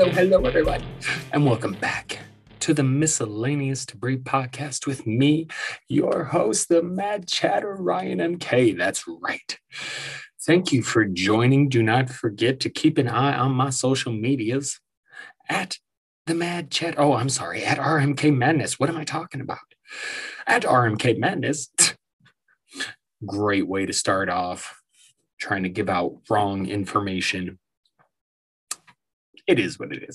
Hello, hello, everyone, and welcome back to the Miscellaneous Debris podcast with me, your host, the Mad Chatter Ryan MK. That's right. Thank you for joining. Do not forget to keep an eye on my social medias at the Mad Chat. Oh, I'm sorry, at RMK Madness. What am I talking about? At RMK Madness. Great way to start off trying to give out wrong information. It is what it is.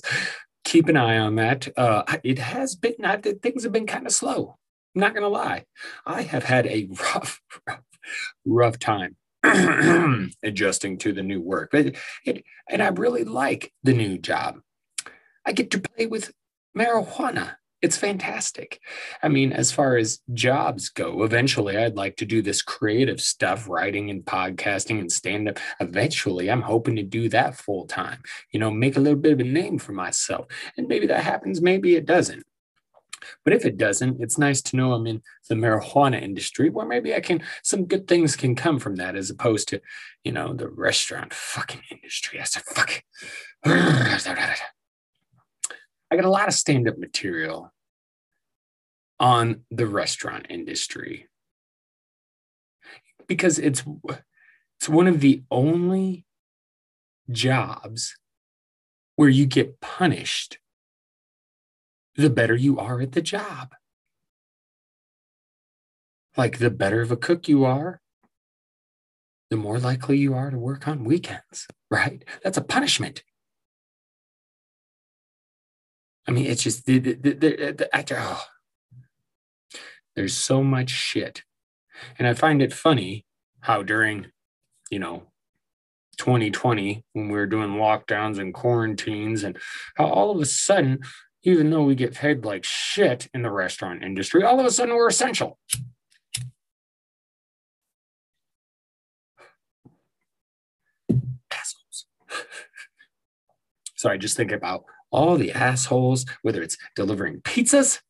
Keep an eye on that. Uh, it has been, I, things have been kind of slow. I'm not going to lie. I have had a rough, rough, rough time adjusting to the new work. But it, and I really like the new job. I get to play with marijuana. It's fantastic. I mean, as far as jobs go, eventually I'd like to do this creative stuff, writing and podcasting and stand up. Eventually, I'm hoping to do that full time, you know, make a little bit of a name for myself. And maybe that happens, maybe it doesn't. But if it doesn't, it's nice to know I'm in the marijuana industry where maybe I can, some good things can come from that as opposed to, you know, the restaurant fucking industry. I said, fuck. I got a lot of stand up material on the restaurant industry. Because it's it's one of the only jobs where you get punished the better you are at the job. Like the better of a cook you are the more likely you are to work on weekends right? That's a punishment I mean, it's just the, the, the, the, the oh, there's so much shit. And I find it funny how during, you know, 2020, when we were doing lockdowns and quarantines, and how all of a sudden, even though we get paid like shit in the restaurant industry, all of a sudden we're essential. Assholes. so I just think about all the assholes, whether it's delivering pizzas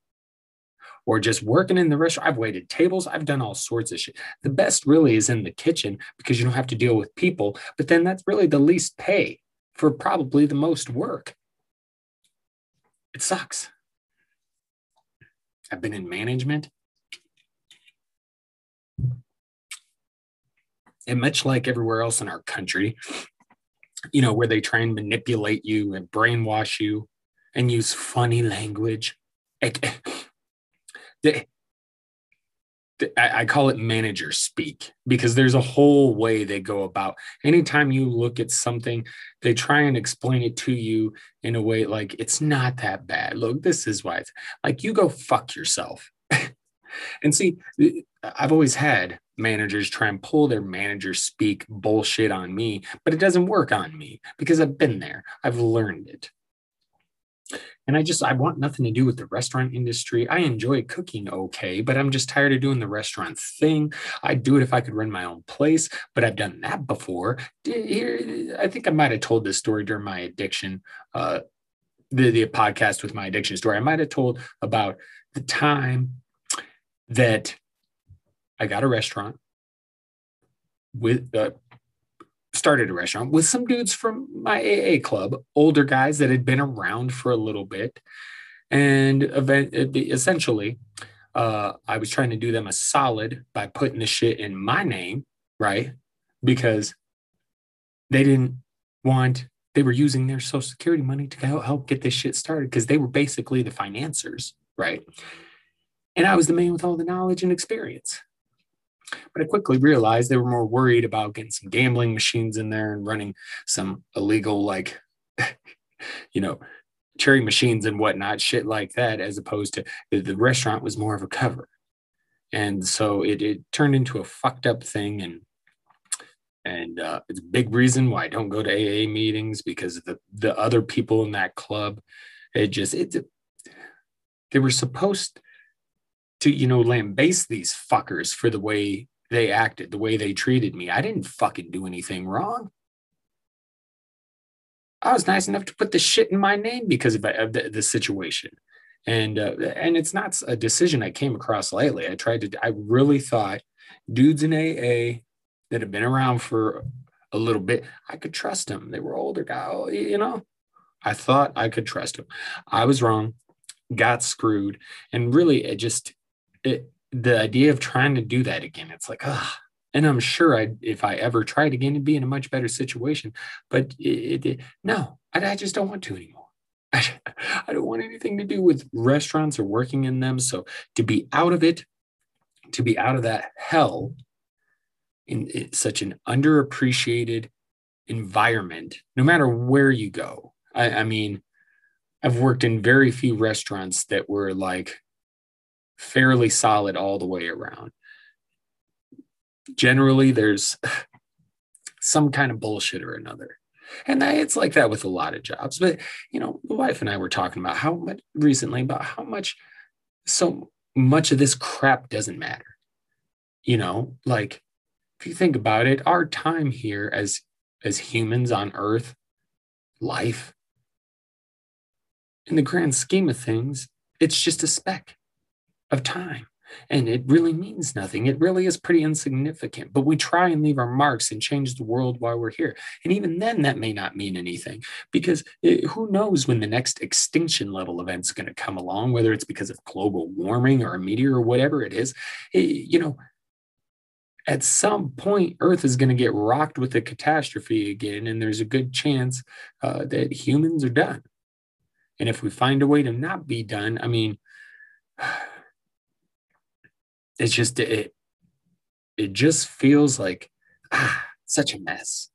or just working in the restaurant. I've waited tables, I've done all sorts of shit. The best really is in the kitchen because you don't have to deal with people, but then that's really the least pay for probably the most work. It sucks. I've been in management. And much like everywhere else in our country, you know, where they try and manipulate you and brainwash you and use funny language. I call it manager speak because there's a whole way they go about. Anytime you look at something, they try and explain it to you in a way like it's not that bad. Look, this is why it's like you go fuck yourself. And see, I've always had managers try and pull their manager speak bullshit on me, but it doesn't work on me because I've been there. I've learned it. And I just, I want nothing to do with the restaurant industry. I enjoy cooking okay, but I'm just tired of doing the restaurant thing. I'd do it if I could run my own place, but I've done that before. Here, I think I might have told this story during my addiction, uh, the, the podcast with my addiction story. I might have told about the time that I got a restaurant with uh, started a restaurant with some dudes from my AA club, older guys that had been around for a little bit, and event, essentially, uh, I was trying to do them a solid by putting the shit in my name, right? Because they didn't want they were using their social security money to help get this shit started because they were basically the financiers, right? And I was the man with all the knowledge and experience. But I quickly realized they were more worried about getting some gambling machines in there and running some illegal, like, you know, cherry machines and whatnot, shit like that, as opposed to the, restaurant was more of a cover. And so it, it turned into a fucked up thing. And and uh, it's a big reason why I don't go to AA meetings because the the other people in that club, it just it they were supposed to you know lambaste these fuckers for the way they acted, the way they treated me. I didn't fucking do anything wrong. I was nice enough to put the shit in my name because of, the, the, situation. And uh, and it's not a decision I came across lately. I tried to. I really thought dudes in AA that have been around for a little bit, I could trust them. They were older guys, you know. I thought I could trust them. I was wrong, got screwed. And really, it just, it, the idea of trying to do that again, it's like, ah, and I'm sure I, if I ever tried again, it'd be in a much better situation. But it, it, no, I, I, just don't want to anymore. I, I don't want anything to do with restaurants or working in them. So to be out of it, to be out of that hell in, in such an underappreciated environment, no matter where you go. I, I mean, I've worked in very few restaurants that were like fairly solid all the way around generally there's some kind of bullshit or another. And it's like that with a lot of jobs. But, you know, the wife and I were talking about how much recently about how much so much of this crap doesn't matter. You know, like if you think about it, our time here as as humans on earth, life, in the grand scheme of things, it's just a speck of time. And it really means nothing. It really is pretty insignificant. But we try and leave our marks and change the world while we're here. And even then, that may not mean anything because it, who knows when the next extinction level event's going to come along, whether it's because of global warming or a meteor or whatever it is. It, you know, at some point, Earth is going to get rocked with a catastrophe again, and there's a good chance uh, that humans are done. And if we find a way to not be done, I mean, it's just it it just feels like ah such a mess.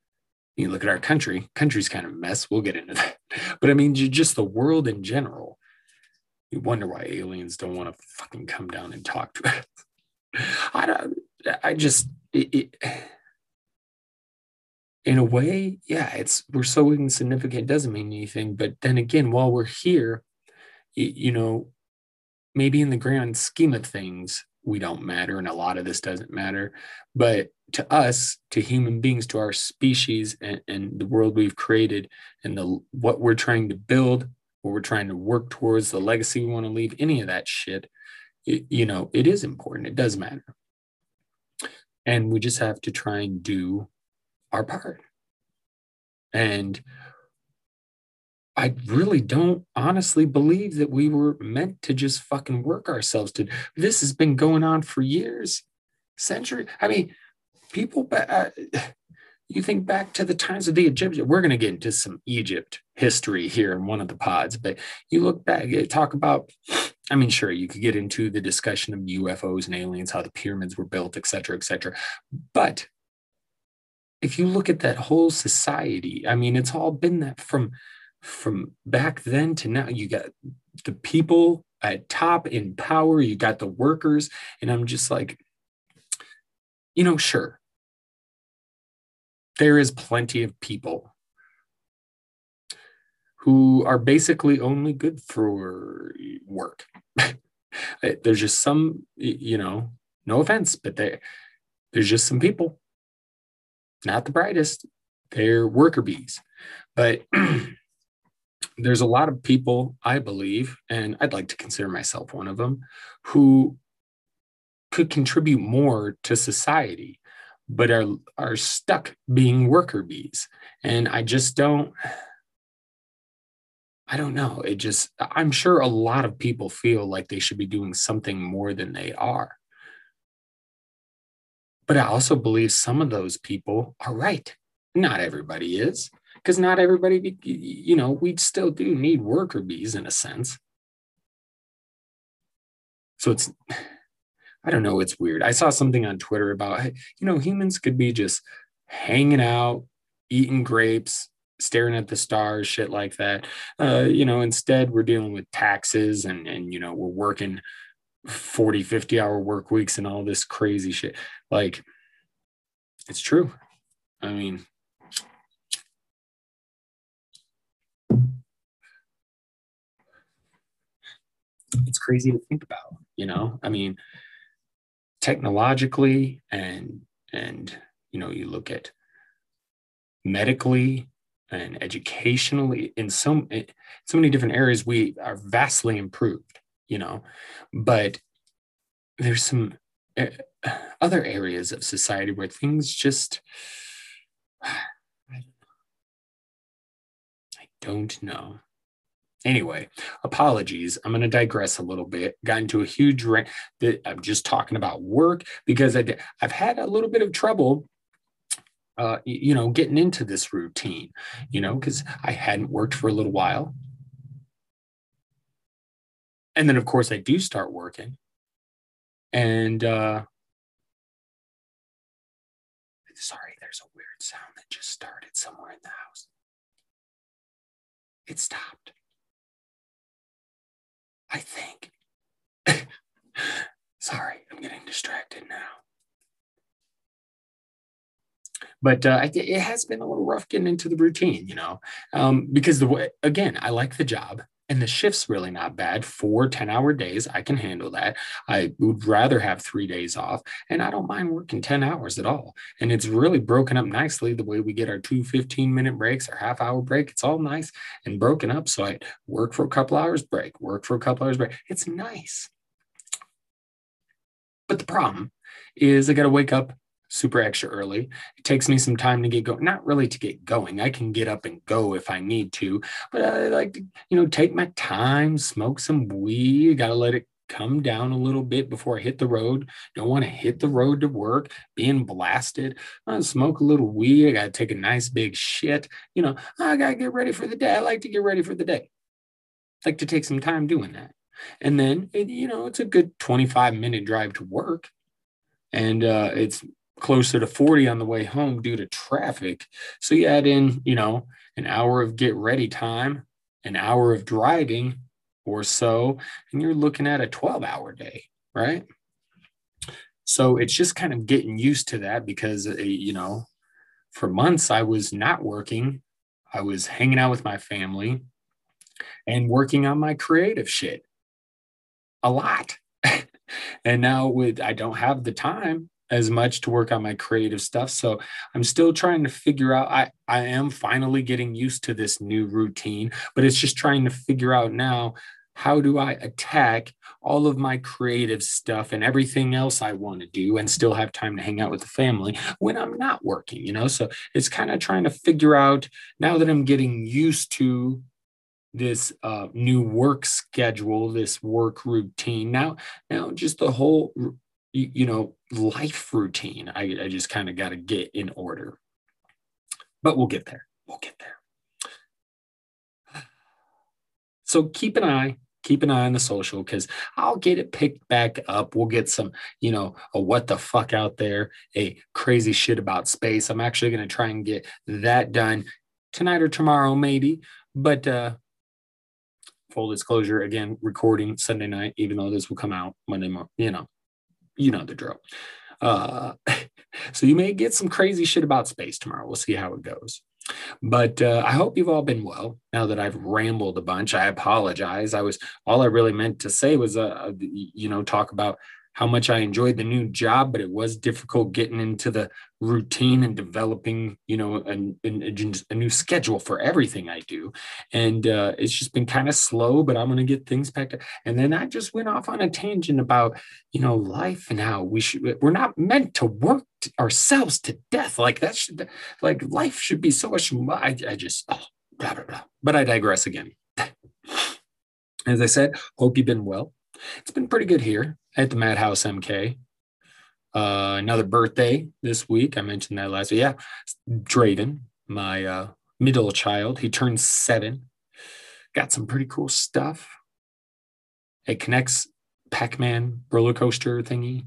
You look at our country country's kind of a mess. We'll get into that. But i mean just the world in general you wonder why aliens don't want to fucking come down and talk to us. I don't i just it, it, in a way yeah it's we're so insignificant doesn't mean anything. But then again while we're here you know maybe in the grand scheme of things we don't matter and a lot of this doesn't matter. But to us to human beings to our species and, and the world we've created and the what we're trying to build what we're trying to work towards the legacy we want to leave any of that shit it, you know it is important. It does matter. And we just have to try and do our part. And I really don't honestly believe that we were meant to just fucking work ourselves to. This has been going on for years, century. I mean, people. Uh, you think back to the times of the Egyptians. We're going to get into some Egypt history here in one of the pods, but you look back, talk about. I mean, sure, you could get into the discussion of UFOs and aliens, how the pyramids were built, et cetera, et cetera. But if you look at that whole society, I mean, it's all been that from from back then to now, you got the people at top in power, you got the workers, and I'm just like, you know, sure, there is plenty of people who are basically only good for work. there's just some, you know, no offense, but they, there's just some people, not the brightest. They're worker bees. But there's a lot of people, I believe, and I'd like to consider myself one of them, who could contribute more to society, but are are stuck being worker bees. And I just don't I don't know. It just I'm sure a lot of people feel like they should be doing something more than they are. But I also believe some of those people are right. Not everybody is because not everybody, you know, we still do need worker bees in a sense. So it's, I don't know, it's weird. I saw something on Twitter about, you know, humans could be just hanging out, eating grapes, staring at the stars, shit like that. Uh, you know, instead we're dealing with taxes and, and, you know, we're working 40, 50 hour work weeks and all this crazy shit. Like, it's true. I mean, crazy to think about you know? I mean technologically and and you know you look at medically and educationally in so in so many different areas we are vastly improved you know? But there's some uh, other areas of society where things just I don't know. Anyway, apologies. I'm going to digress a little bit. Got into a huge rant that I'm just talking about work because I, I've had a little bit of trouble uh, you know, getting into this routine, you know, because I hadn't worked for a little while. And then, of course, I do start working. And uh, sorry, there's a weird sound that just started somewhere in the house. It stopped. I think. sorry, I'm getting distracted now. But uh, it has been a little rough getting into the routine, you know, um, because the way, again, I like the job and the shift's really not bad. Four 10 hour days, I can handle that. I would rather have three days off, and I don't mind working 10 hours at all. And it's really broken up nicely the way we get our two 15 minute breaks, our half hour break. It's all nice and broken up. So I work for a couple hours, break, work for a couple hours, break. It's nice. But the problem is I got to wake up super extra early. It takes me some time to get going, not really to get going. I can get up and go if I need to, but I like to, you know, take my time, smoke some weed, got to let it come down a little bit before I hit the road. Don't want to hit the road to work, being blasted. I smoke a little weed. I got to take a nice big shit. You know, I got to get ready for the day. I like to get ready for the day. I like to take some time doing that. And then, you know, it's a good 25 minute drive to work. And uh, it's closer to 40 on the way home due to traffic. So you add in, you know, an hour of get ready time, an hour of driving or so, and you're looking at a 12 hour day, right? So it's just kind of getting used to that because, uh, you know, for months I was not working. I was hanging out with my family and working on my creative shit a lot. and now with I don't have the time as much to work on my creative stuff. So I'm still trying to figure out. I, I am finally getting used to this new routine, but it's just trying to figure out now how do I attack all of my creative stuff and everything else I want to do and still have time to hang out with the family when I'm not working, you know? So it's kind of trying to figure out now that I'm getting used to this uh, new work schedule, this work routine. Now, now just the whole you, you know, life routine. I, I just kind of got to get in order. But we'll get there. We'll get there. So keep an eye, keep an eye on the social because I'll get it picked back up. We'll get some, you know, a what the fuck out there, a crazy shit about space. I'm actually going to try and get that done tonight or tomorrow, maybe. But uh, full disclosure, again, recording Sunday night, even though this will come out Monday morning, you know, you know the drill. Uh, so you may get some crazy shit about space tomorrow. We'll see how it goes. But uh, I hope you've all been well. Now that I've rambled a bunch, I apologize. I was all I really meant to say was, uh, you know, talk about how much I enjoyed the new job, but it was difficult getting into the routine and developing, you know, a, a, a new schedule for everything I do. And uh, it's just been kind of slow, but I'm going to get things back. And then I just went off on a tangent about, you know, life and how we should, we're not meant to work ourselves to death. Like that should, like life should be so much. I, I just, oh, blah, blah, blah. But I digress again. As I said, hope you've been well. It's been pretty good here at the Madhouse MK. Uh, another birthday this week. I mentioned that last week. Yeah, Draven, my uh, middle child, he turned seven. Got some pretty cool stuff. It connects Pac-Man roller coaster thingy.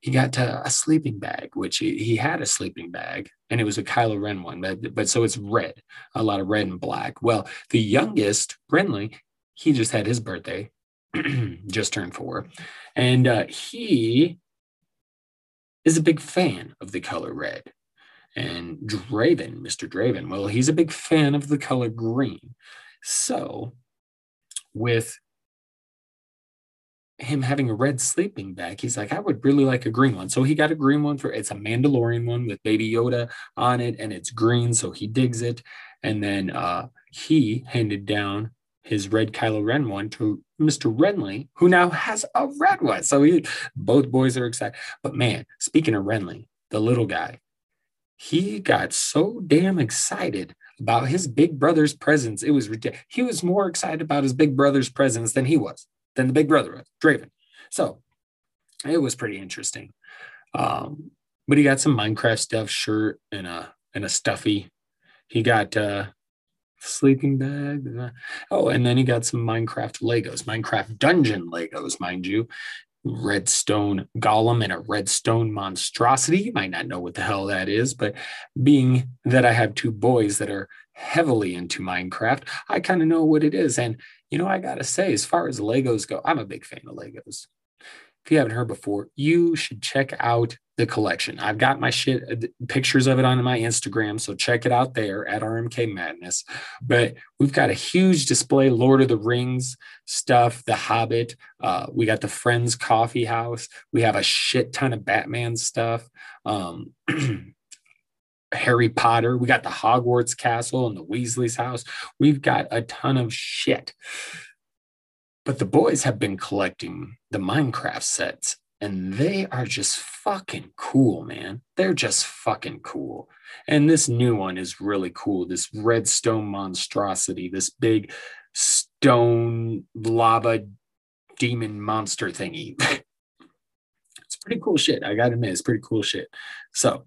He got a sleeping bag, which he, he had a sleeping bag, and it was a Kylo Ren one, but, but so it's red, a lot of red and black. Well, the youngest, Renly, he just had his birthday just turned four. And uh, he is a big fan of the color red. And Draven, Mr. Draven, well, he's a big fan of the color green. So, with him having a red sleeping bag, he's like, I would really like a green one. So he got a green one for it's a Mandalorian one with Baby Yoda on it, and it's green, so he digs it. And then uh, he handed down his red Kylo Ren one to Mr. Renly, who now has a red one. So he, both boys are excited. But man, speaking of Renly, the little guy, he got so damn excited about his big brother's presence. It was ridiculous. He was more excited about his big brother's presence than he was, than the big brother was, Draven. So it was pretty interesting. Um, but he got some Minecraft stuff, shirt and a and a stuffy. He got uh sleeping bag. Oh, and then he got some Minecraft Legos, Minecraft Dungeon Legos, mind you. Redstone Golem and a Redstone Monstrosity. You might not know what the hell that is, but being that I have two boys that are heavily into Minecraft, I kind of know what it is. And, you know, I got to say, as far as Legos go, I'm a big fan of Legos if you haven't heard before, you should check out the collection. I've got my shit uh, pictures of it on my Instagram, so check it out there at RMK Madness. But we've got a huge display, Lord of the Rings stuff, The Hobbit. Uh, we got the Friends Coffee House. We have a shit ton of Batman stuff. Um, Harry Potter. We got the Hogwarts Castle and the Weasley's house. We've got a ton of shit. But the boys have been collecting the Minecraft sets and they are just fucking cool, man. They're just fucking cool. And this new one is really cool. This redstone monstrosity, this big stone lava demon monster thingy. it's pretty cool shit. I gotta admit, it's pretty cool shit. So,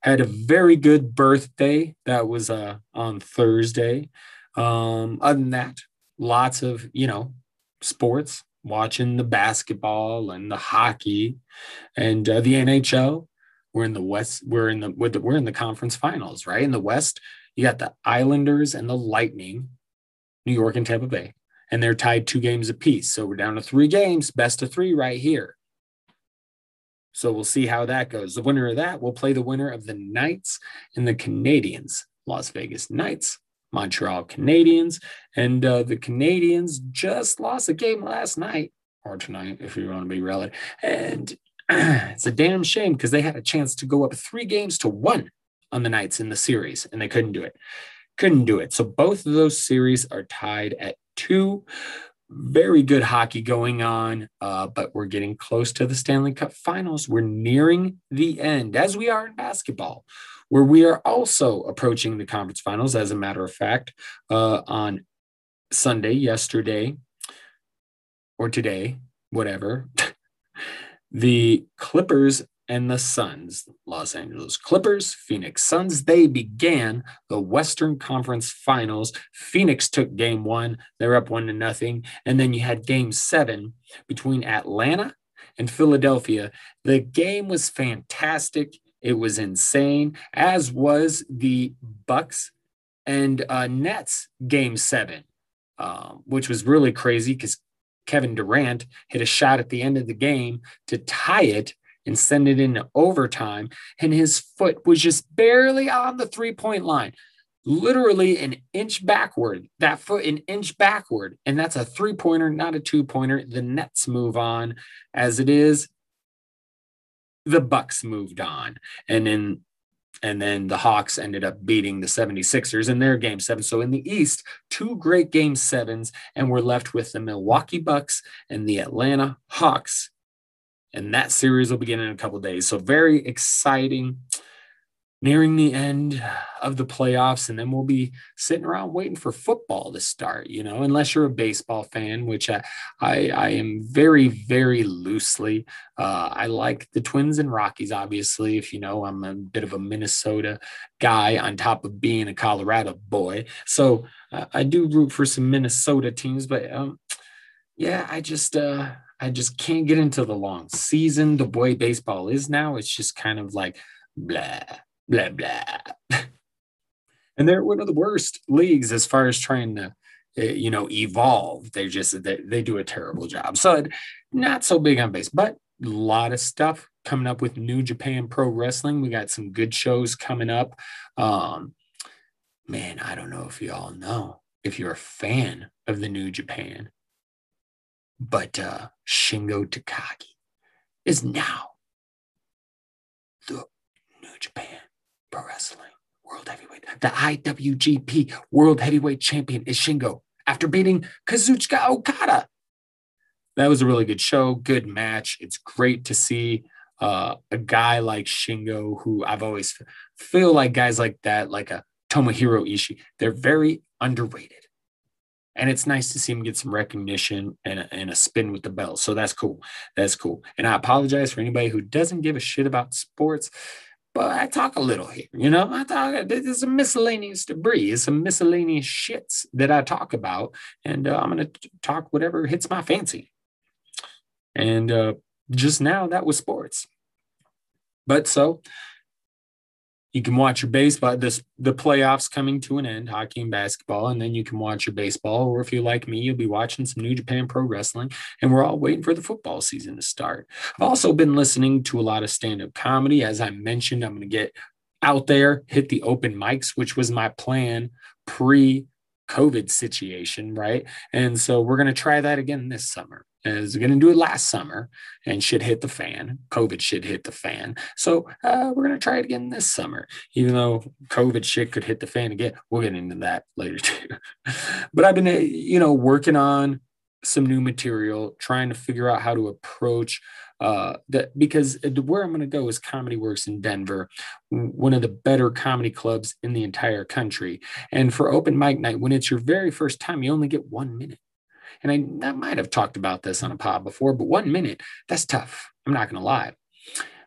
had a very good birthday. That was uh, on Thursday. Um, other than that, lots of, you know, sports, watching the basketball and the hockey and uh, the NHL. We're in the West. We're in the, the we're in the conference finals, right? In the West, you got the Islanders and the Lightning, New York and Tampa Bay, and they're tied two games apiece. So we're down to three games, best of three right here. So we'll see how that goes. The winner of that will play the winner of the Knights and the Canadiens, Las Vegas Knights Montreal Canadiens. And uh, the Canadiens just lost a game last night or tonight, if you want to be relative. And it's a damn shame because they had a chance to go up three games to one on the Knights in the series, and they couldn't do it. Couldn't do it. So both of those series are tied at two. Very good hockey going on, uh, but we're getting close to the Stanley Cup finals. We're nearing the end, as we are in basketball where we are also approaching the conference finals, as a matter of fact, uh, on Sunday, yesterday, or today, whatever. the Clippers and the Suns, Los Angeles Clippers, Phoenix Suns, they began the Western Conference Finals. Phoenix took game one, they're up one to nothing. And then you had game seven between Atlanta and Philadelphia. The game was fantastic. It was insane, as was the Bucks and uh, Nets game seven, um, which was really crazy because Kevin Durant hit a shot at the end of the game to tie it and send it into overtime, and his foot was just barely on the three point line. Literally an inch backward, that foot an inch backward. And that's a three pointer, not a two pointer. The Nets move on as it is the Bucks moved on. And then and then the Hawks ended up beating the 76ers in their game seven. So in the East, two great game sevens, and we're left with the Milwaukee Bucks and the Atlanta Hawks. And that series will begin in a couple days. So very exciting nearing the end of the playoffs and then we'll be sitting around waiting for football to start you know unless you're a baseball fan which i i, I am very very loosely. Uh, i like the twins and rockies obviously if you know i'm a bit of a minnesota guy on top of being a colorado boy. So uh, i do root for some minnesota teams but um, yeah i just uh i just can't get into the long season. The way baseball is now it's just kind of like blah blah blah. and they're one of the worst leagues as far as trying to, eh, you know, evolve. They just they, they do a terrible job. So not so big on base, but a lot of stuff coming up with New Japan Pro Wrestling. We got some good shows coming up. Um, man, I don't know if you all know if you're a fan of the New Japan, but uh, Shingo Takagi is now the New Japan Pro Wrestling World Heavyweight. The IWGP World Heavyweight Champion is Shingo after beating Kazuchika Okada. That was a really good show, good match. It's great to see uh, a guy like Shingo, who I've always feel like guys like that, like a Tomohiro Ishii. They're very underrated. And it's nice to see him get some recognition and a, and a spin with the belt. So that's cool. That's cool. And I apologize for anybody who doesn't give a shit about sports but I talk a little here, you know. I talk. There's some miscellaneous debris, it's some miscellaneous shits that I talk about, and uh, I'm gonna talk whatever hits my fancy. And uh, just now, that was sports. But so you can watch your baseball this the playoffs coming to an end hockey and basketball and then you can watch your baseball or if you're like me you'll be watching some new japan pro wrestling and we're all waiting for the football season to start. I've also been listening to a lot of stand-up comedy. As i mentioned i'm going to get out there hit the open mics which was my plan pre covid situation right? And so we're going to try that again this summer is going to do it last summer and shit hit the fan. COVID shit hit the fan. So uh, we're going to try it again this summer, even though COVID shit could hit the fan again. We'll get into that later too. but I've been, uh, you know, working on some new material, trying to figure out how to approach uh, that because where I'm going to go is Comedy Works in Denver, one of the better comedy clubs in the entire country. And for open mic night, when it's your very first time, you only get one minute. And I, I might have talked about this on a pod before, but one minute, that's tough. I'm not going to lie.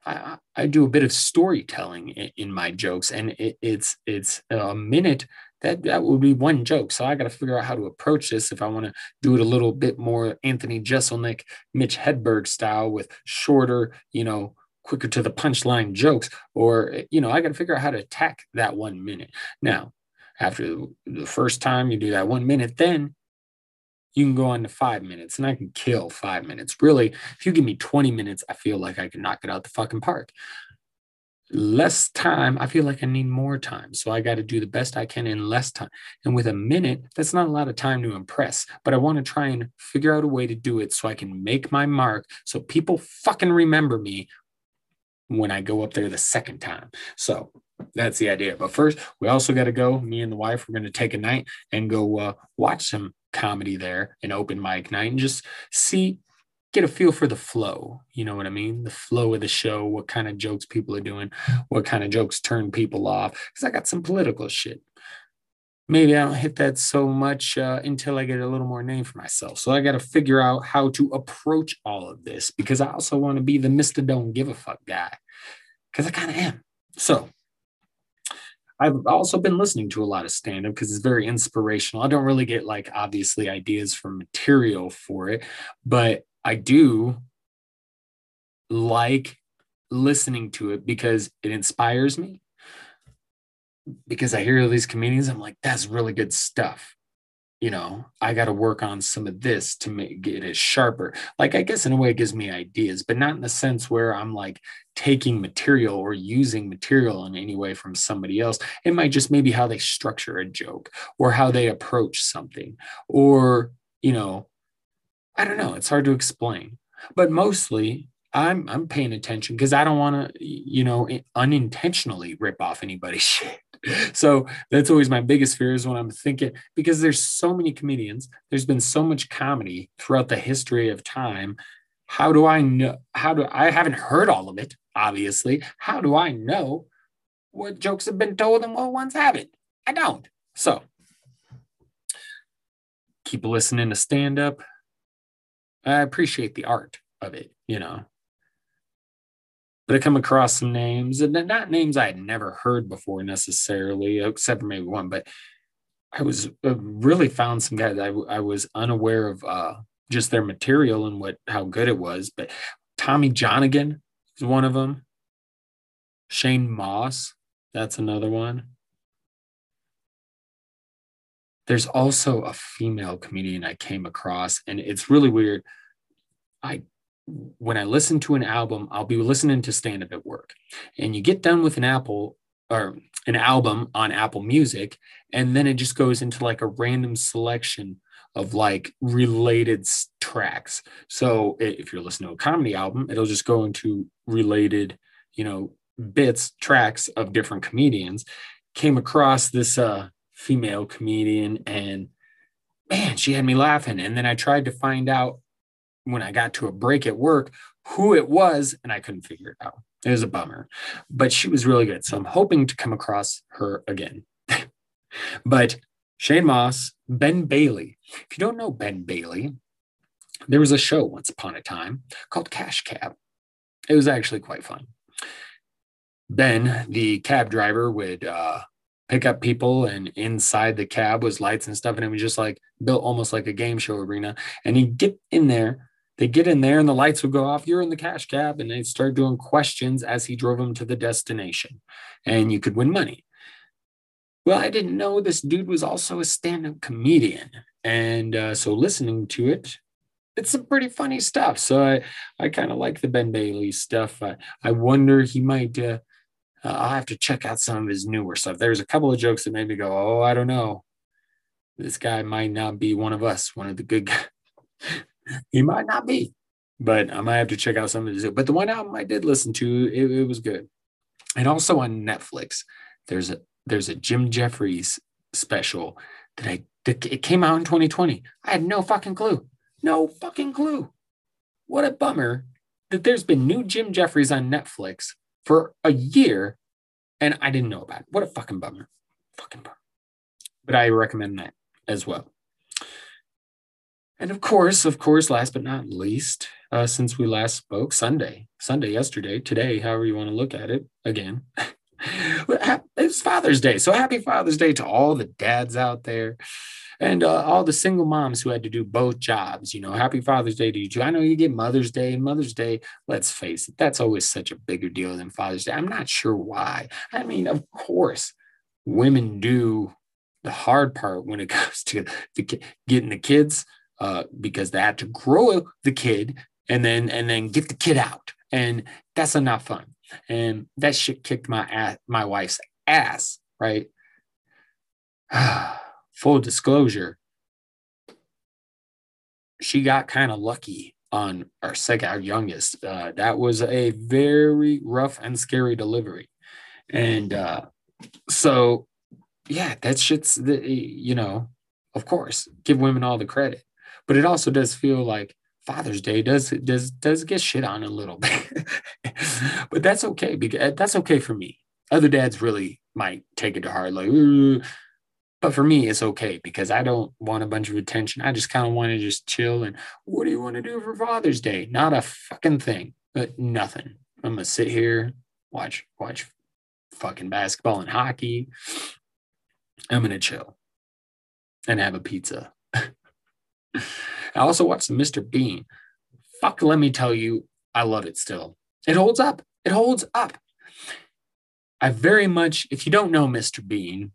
I, I, do a bit of storytelling in, my jokes, and it, it's it's a minute that that would be one joke. So I got to figure out how to approach this if I want to do it a little bit more Anthony Jeselnik, Mitch Hedberg style with shorter, you know, quicker to the punchline jokes, or you know, I got to figure out how to attack that one minute. Now, after the first time you do that one minute, then you can go on to five minutes and I can kill five minutes. Really, if you give me 20 minutes, I feel like I can knock it out the fucking park. Less time, I feel like I need more time. So I got to do the best I can in less time. And with a minute, that's not a lot of time to impress, but I want to try and figure out a way to do it so I can make my mark so people fucking remember me when I go up there the second time. So that's the idea. But first, we also got to go. Me and the wife, we're going to take a night and go uh, watch some comedy there, an open mic night, and just see, get a feel for the flow. You know what I mean? The flow of the show, what kind of jokes people are doing, what kind of jokes turn people off. Because I got some political shit. Maybe I don't hit that so much uh, until I get a little more name for myself. So I got to figure out how to approach all of this because I also want to be the Mr. Don't Give a Fuck guy because I kind of am. So I've also been listening to a lot of stand up because it's very inspirational. I don't really get like obviously ideas for material for it, but I do like listening to it because it inspires me. Because I hear these comedians, I'm like, that's really good stuff you know, I got to work on some of this to make it sharper. Like, I guess in a way, it gives me ideas, but not in the sense where I'm like taking material or using material in any way from somebody else. It might just maybe how they structure a joke or how they approach something, or, you know, I don't know. It's hard to explain, but mostly I'm I'm paying attention because I don't want to, you know, unintentionally rip off anybody's shit so that's always my biggest fear is when I'm thinking because there's so many comedians, there's been so much comedy throughout the history of time. How do I know? How do I haven't heard all of it, obviously. How do I know what jokes have been told and what ones haven't? I don't. So keep listening to stand up. I appreciate the art of it, you know but I come across some names, and not names I had never heard before necessarily, except for maybe one. But I was uh, really found some guys I, I was unaware of uh, just their material and what how good it was. But Tommy Johnagin is one of them. Shane Mauss, that's another one. There's also a female comedian I came across, and it's really weird. I when I listen to an album, I'll be listening to stand up at work. And you get done with an Apple or an album on Apple Music, and then it just goes into like a random selection of like related tracks. So if you're listening to a comedy album, it'll just go into related, you know, bits, tracks of different comedians. Came across this uh female comedian and man, she had me laughing. And then I tried to find out when I got to a break at work who it was, and I couldn't figure it out. It was a bummer, but she was really good. So I'm hoping to come across her again. but Shane Mauss, Ben Bailey. If you don't know Ben Bailey, there was a show once upon a time called Cash Cab. It was actually quite fun. Ben, the cab driver, would uh, pick up people, and inside the cab was lights and stuff, and it was just like built almost like a game show arena. And he'd get in there, they get in there, and the lights would go off. You're in the cash cab, and they'd start doing questions as he drove them to the destination, and you could win money. Well, I didn't know this dude was also a stand up comedian. And uh, so listening to it, it's some pretty funny stuff. So I, I kind of like the Ben Bailey stuff. I, I wonder he might, uh, uh, I'll have to check out some of his newer stuff. There's a couple of jokes that made me go, oh, I don't know. This guy might not be one of us, one of the good guys. He might not be, but I might have to check out some of his. But the one album I did listen to, it, it was good. And also on Netflix, there's a there's a Jim Jefferies special that I that it came out in 2020. I had no fucking clue. No fucking clue. What a bummer that there's been new Jim Jefferies on Netflix for a year and I didn't know about it. What a fucking bummer. Fucking bummer. But I recommend that as well. And of course, of course, last but not least, uh, since we last spoke, Sunday, Sunday, yesterday, today, however you want to look at it, again, it's Father's Day. So happy Father's Day to all the dads out there and uh, all the single moms who had to do both jobs. You know, happy Father's Day to you. I know you get Mother's Day Mother's Day. Let's face it, that's always such a bigger deal than Father's Day. I'm not sure why. I mean, of course, women do the hard part when it comes to the, getting the kids uh, because they had to grow the kid and then and then get the kid out, and that's not fun and that shit kicked my ass, my wife's ass, right? Full disclosure, she got kind of lucky on our second, our youngest. Uh, that was a very rough and scary delivery, and uh, so yeah, that shit's the you know, of course, give women all the credit, but it also does feel like Father's Day does does does get shit on a little bit, but that's okay because eh, that's okay for me. Other dads really might take it to heart, like, but for me, it's okay because I don't want a bunch of attention. I just kind of want to just chill. And what do you want to do for Father's Day? Not a fucking thing, but nothing. I'm gonna sit here, watch watch fucking basketball and hockey. I'm gonna chill and have a pizza. I also watched Mr. Bean. Fuck, let me tell you, I love it still. It holds up. It holds up. I very much, if you don't know Mr. Bean,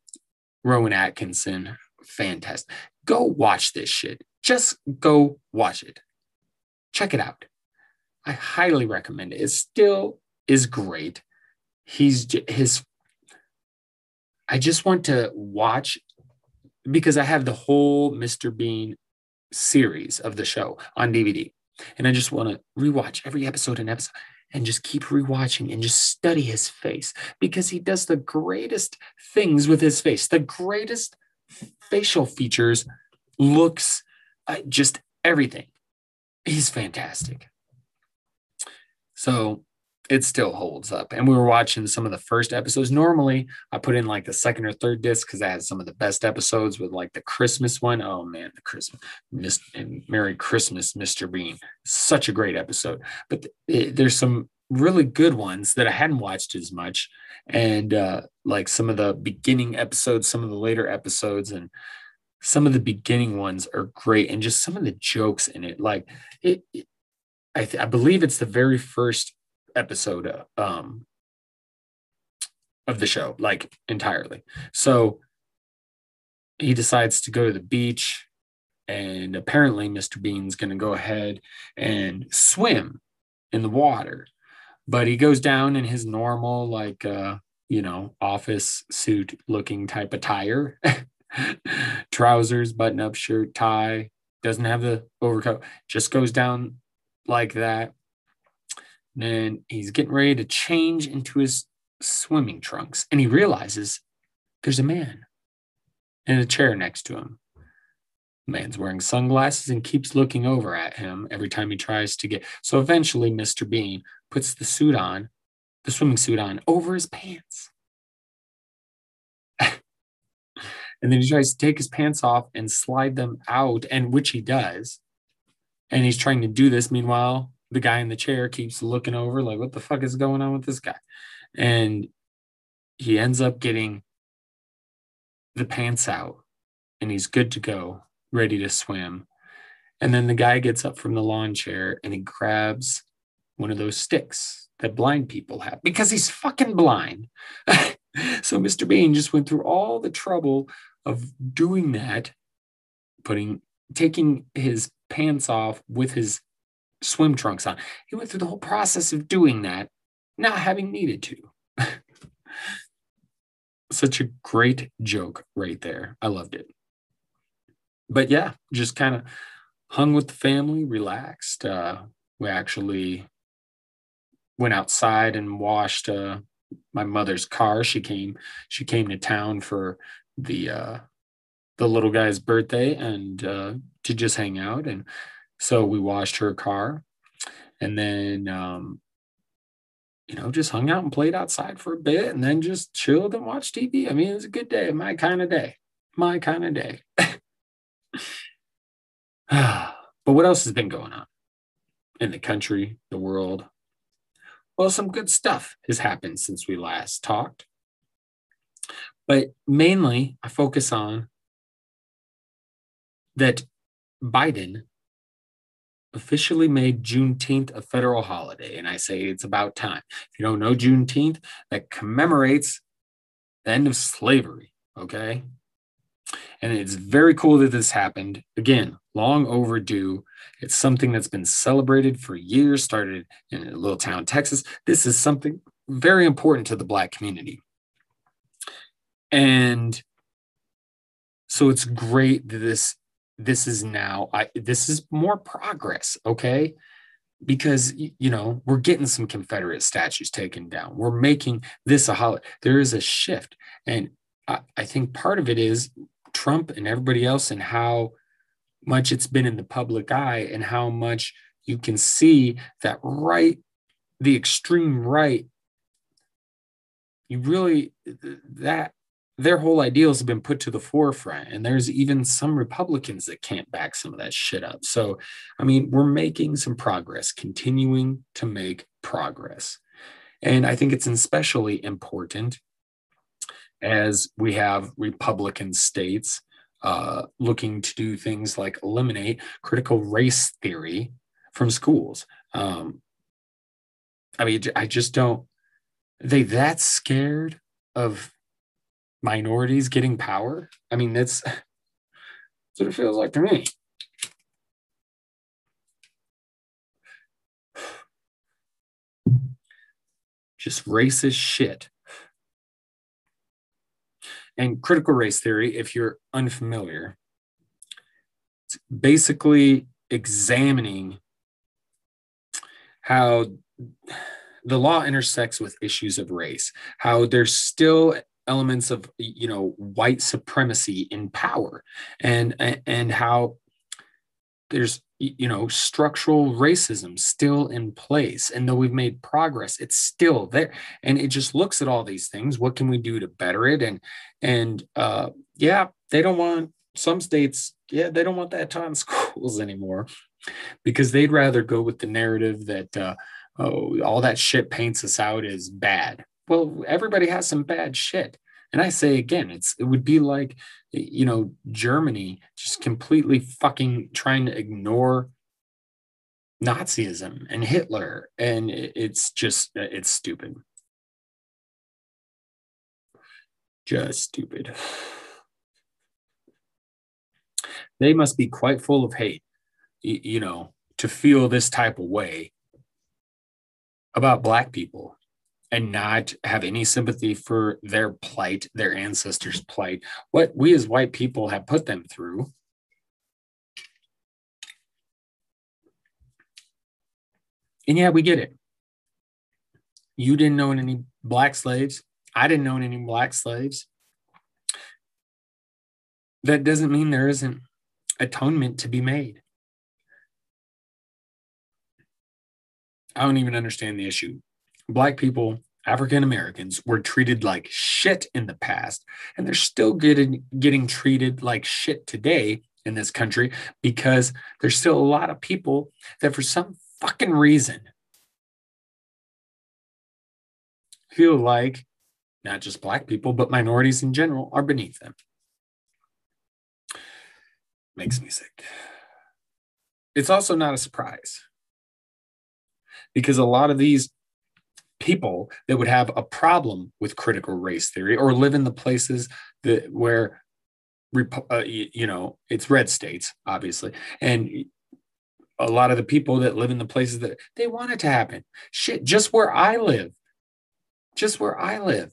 Rowan Atkinson, fantastic. Go watch this shit. Just go watch it. Check it out. I highly recommend it. It still is great. He's his. I just want to watch because I have the whole Mr. Bean series of the show on DVD. And I just want to rewatch every episode and episode and just keep rewatching and just study his face because he does the greatest things with his face, the greatest facial features, looks, uh, just everything. He's fantastic. So it still holds up. And we were watching some of the first episodes. Normally, I put in like the second or third disc because I had some of the best episodes with like the Christmas one. Oh man, the Christmas, Miss, and Merry Christmas, Mr. Bean. Such a great episode. But it, there's some really good ones that I hadn't watched as much. And uh, like some of the beginning episodes, some of the later episodes, and some of the beginning ones are great. And just some of the jokes in it, like it, it I, th- I believe it's the very first episode um, of the show, like entirely. So he decides to go to the beach, and apparently, Mr. Bean's going to go ahead and swim in the water. But he goes down in his normal, like, uh, you know, office suit looking type attire trousers, button up shirt, tie, doesn't have the overcoat, just goes down like that then he's getting ready to change into his swimming trunks, and he realizes there's a man in a chair next to him. The man's wearing sunglasses and keeps looking over at him every time he tries to get. So eventually, Mr. Bean puts the suit on, the swimming suit on, over his pants. And then he tries to take his pants off and slide them out, and which he does. And he's trying to do this. Meanwhile, the guy in the chair keeps looking over, like, what the fuck is going on with this guy? And he ends up getting the pants out and he's good to go, ready to swim. And then the guy gets up from the lawn chair and he grabs one of those sticks that blind people have because he's fucking blind. so Mr. Bean just went through all the trouble of doing that, putting taking his pants off with his swim trunks on. He went through the whole process of doing that, not having needed to. Such a great joke right there. I loved it. But yeah, just kind of hung with the family, relaxed. Uh, we actually went outside and washed uh, my mother's car. She came she came to town for the uh, the little guy's birthday and uh, to just hang out. And so we washed her car, and then um, you know just hung out and played outside for a bit, and then just chilled and watched TV. I mean, it was a good day, my kind of day, my kind of day. but what else has been going on in the country, the world? Well, some good stuff has happened since we last talked. But mainly, I focus on that Biden officially made Juneteenth a federal holiday. And I say it's about time. If you don't know Juneteenth, that commemorates the end of slavery. Okay. And it's very cool that this happened. Again, long overdue. It's something that's been celebrated for years, started in a little town, Texas. This is something very important to the Black community. And so it's great that this this is now I this is more progress, okay? Because you know we're getting some Confederate statues taken down. We're making this a holiday. There is a shift, and I, I think part of it is Trump and everybody else and how much it's been in the public eye and how much you can see that right, the extreme right, you really, that their whole ideals have been put to the forefront. And there's even some Republicans that can't back some of that shit up. So, I mean, we're making some progress, continuing to make progress. And I think it's especially important as we have Republican states uh, looking to do things like eliminate critical race theory from schools. Um, I mean, I just don't. They that scared of minorities getting power? I mean, that's, that's what it feels like to me. Just racist shit. And critical race theory, if you're unfamiliar, it's basically examining how the law intersects with issues of race, how there's still elements of you know white supremacy in power and and how there's you know structural racism still in place. And though we've made progress it's still there. And it just looks at all these things. What can we do to better it? And and uh yeah they don't want some states yeah they don't want that taught in schools anymore because they'd rather go with the narrative that uh oh all that shit paints us out as bad well everybody has some bad shit. And I say again, it's it would be like, you know, Germany just completely fucking trying to ignore Nazism and Hitler, and it's just uh, it's stupid, just stupid. They must be quite full of hate, you know, to feel this type of way about black people and not have any sympathy for their plight, their ancestors' plight, what we as white people have put them through. And yeah, we get it. You didn't know any black slaves. I didn't know any black slaves. That doesn't mean there isn't atonement to be made. I don't even understand the issue black people African Americans were treated like shit in the past, and they're still getting getting treated like shit today in this country because there's still a lot of people that for some fucking reason feel like not just black people but minorities in general are beneath them. Makes me sick. It's also not a surprise because a lot of these people that would have a problem with critical race theory or live in the places that where uh, you know it's red states obviously. And a lot of the people that live in the places that they want it to happen. Shit just where i live. Just where i live.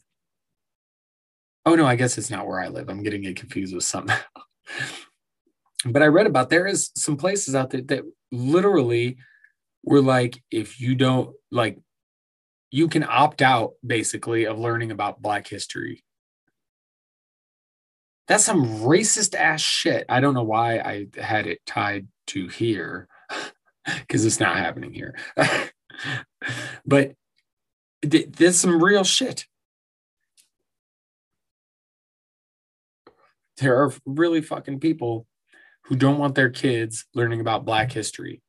Oh no i guess it's not where i live. I'm getting it confused with something but i read about there is some places out there that literally were like if you don't like you can opt out basically of learning about black history that's some racist ass shit. I don't know why I had it tied to here because it's not happening here. but th- there's some real shit. There are really fucking people who don't want their kids learning about Black history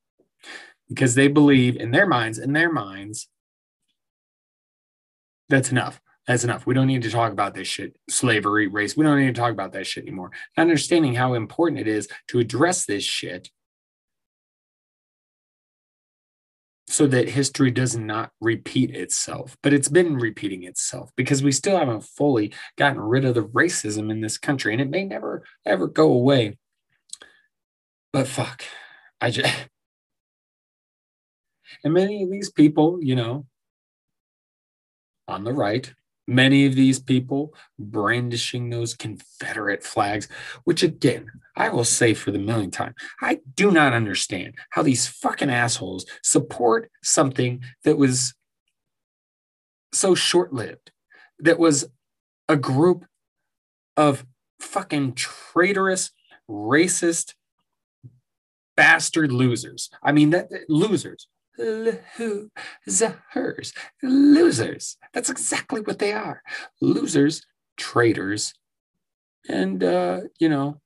because they believe in their minds, in their minds, that's enough. That's enough. We don't need to talk about this shit, slavery, race. We don't need to talk about that shit anymore. Understanding how important it is to address this shit so that history does not repeat itself. But it's been repeating itself because we still haven't fully gotten rid of the racism in this country and it may never, ever go away. But fuck, I just. And many of these people, you know, on the right Many of these people brandishing those Confederate flags, which again, I will say for the millionth time, I do not understand how these fucking assholes support something that was so short lived, that was a group of fucking traitorous, racist, bastard losers. I mean, that losers losers. Losers. That's exactly what they are. Losers, traitors, and, uh, you know,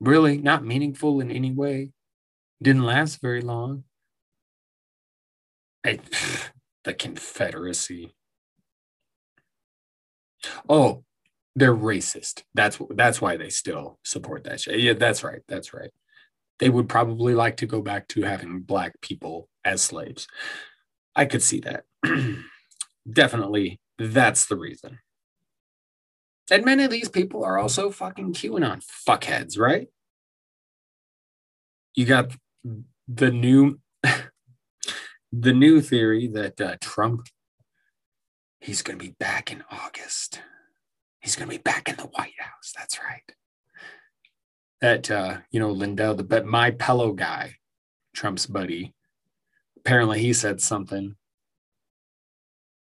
really not meaningful in any way. Didn't last very long. I, the Confederacy. Oh, they're racist. That's that's why they still support that shit. Yeah, that's right. That's right they would probably like to go back to having black people as slaves. I could see that. Definitely, that's the reason. And many of these people are also fucking QAnon fuckheads, right? You got the new the new theory that uh, Trump he's going to be back in August. He's going to be back in the White House. That's right that uh, you know Lindell, the but my pillow guy, Trump's buddy, apparently he said something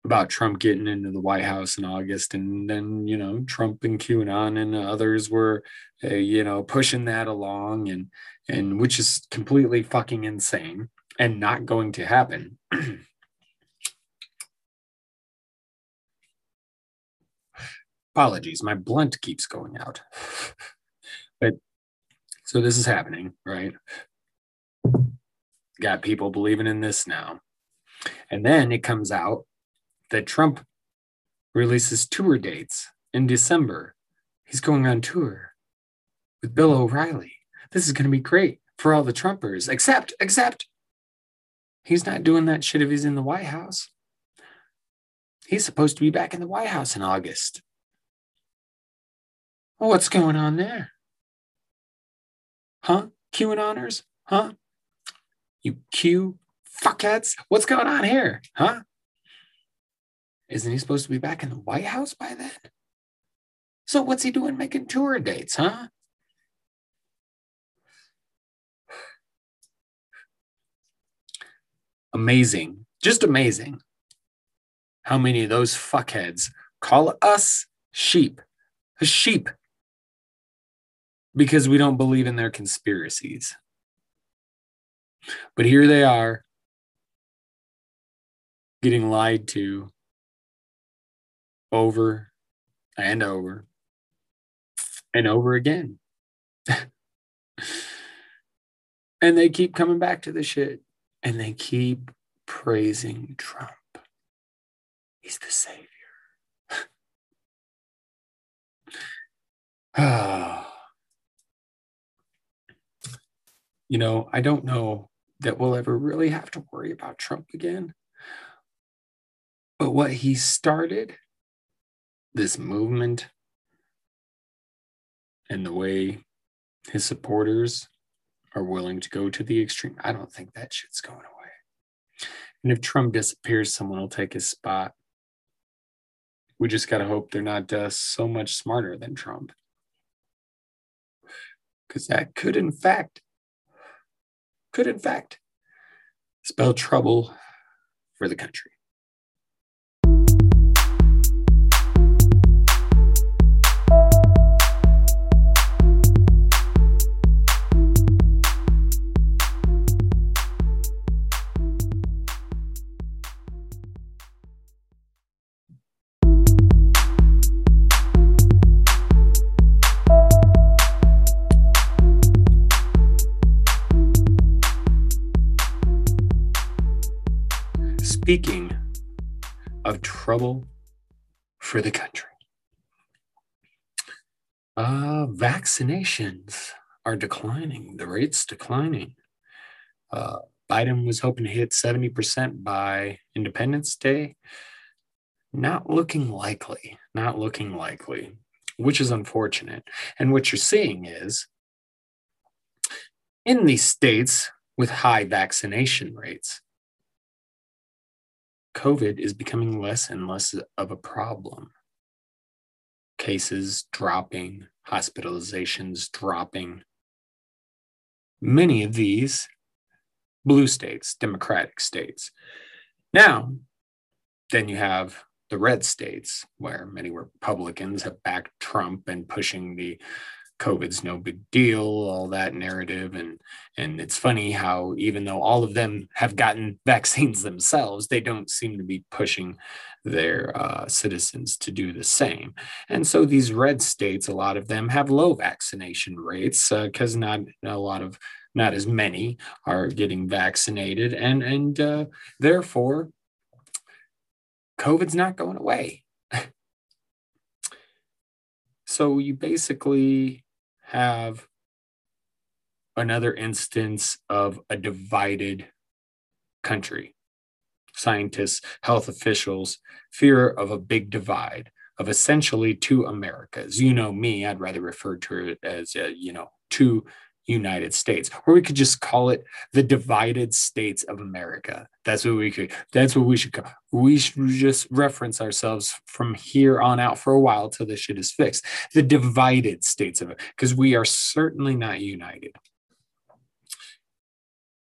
about Trump getting into the White House in August, and then you know Trump and QAnon and others were, uh, you know, pushing that along, and and which is completely fucking insane and not going to happen. Apologies, my blunt keeps going out. so this is happening, right? Got people believing in this now. And then it comes out that Trump releases tour dates in December. He's going on tour with Bill O'Reilly. This is going to be great for all the Trumpers, except, except he's not doing that shit if he's in the White House. He's supposed to be back in the White House in August. Well, what's going on there? Huh? QAnoners? Huh? You Q fuckheads? What's going on here? Huh? Isn't he supposed to be back in the White House by then? So what's he doing making tour dates, huh? Amazing. Just amazing how many of those fuckheads call us sheep. A sheep because we don't believe in their conspiracies. But here they are getting lied to over and over and over again. and they keep coming back to the shit and they keep praising Trump. He's the savior. you know, I don't know that we'll ever really have to worry about Trump again. But what he started, this movement, and the way his supporters are willing to go to the extreme, I don't think that shit's going away. And if Trump disappears, someone will take his spot. We just got to hope they're not uh, so much smarter than Trump. Because that could, in fact, could, in fact, spell trouble for the country. Speaking of trouble for the country, uh, vaccinations are declining. The rate's declining. Uh, Biden was hoping to hit 70% by Independence Day. Not looking likely, not looking likely, which is unfortunate. And what you're seeing is in these states with high vaccination rates, COVID is becoming less and less of a problem. Cases dropping, hospitalizations dropping. Many of these blue states, Democratic states. Now, then you have the red states where many Republicans have backed Trump and pushing the COVID's no big deal, all that narrative. And and it's funny how even though all of them have gotten vaccines themselves, they don't seem to be pushing their uh, citizens to do the same. And so these red states, a lot of them have low vaccination rates because uh, not a lot of not as many are getting vaccinated, and and uh, therefore COVID's not going away. so you basically have another instance of a divided country. Scientists, health officials, fear of a big divide of essentially two Americas. You know me, I'd rather refer to it as, uh, you know, two United States, or we could just call it the divided states of America. That's what we could, that's what we should call. We should just reference ourselves from here on out for a while till this shit is fixed. The divided states of it, because we are certainly not united.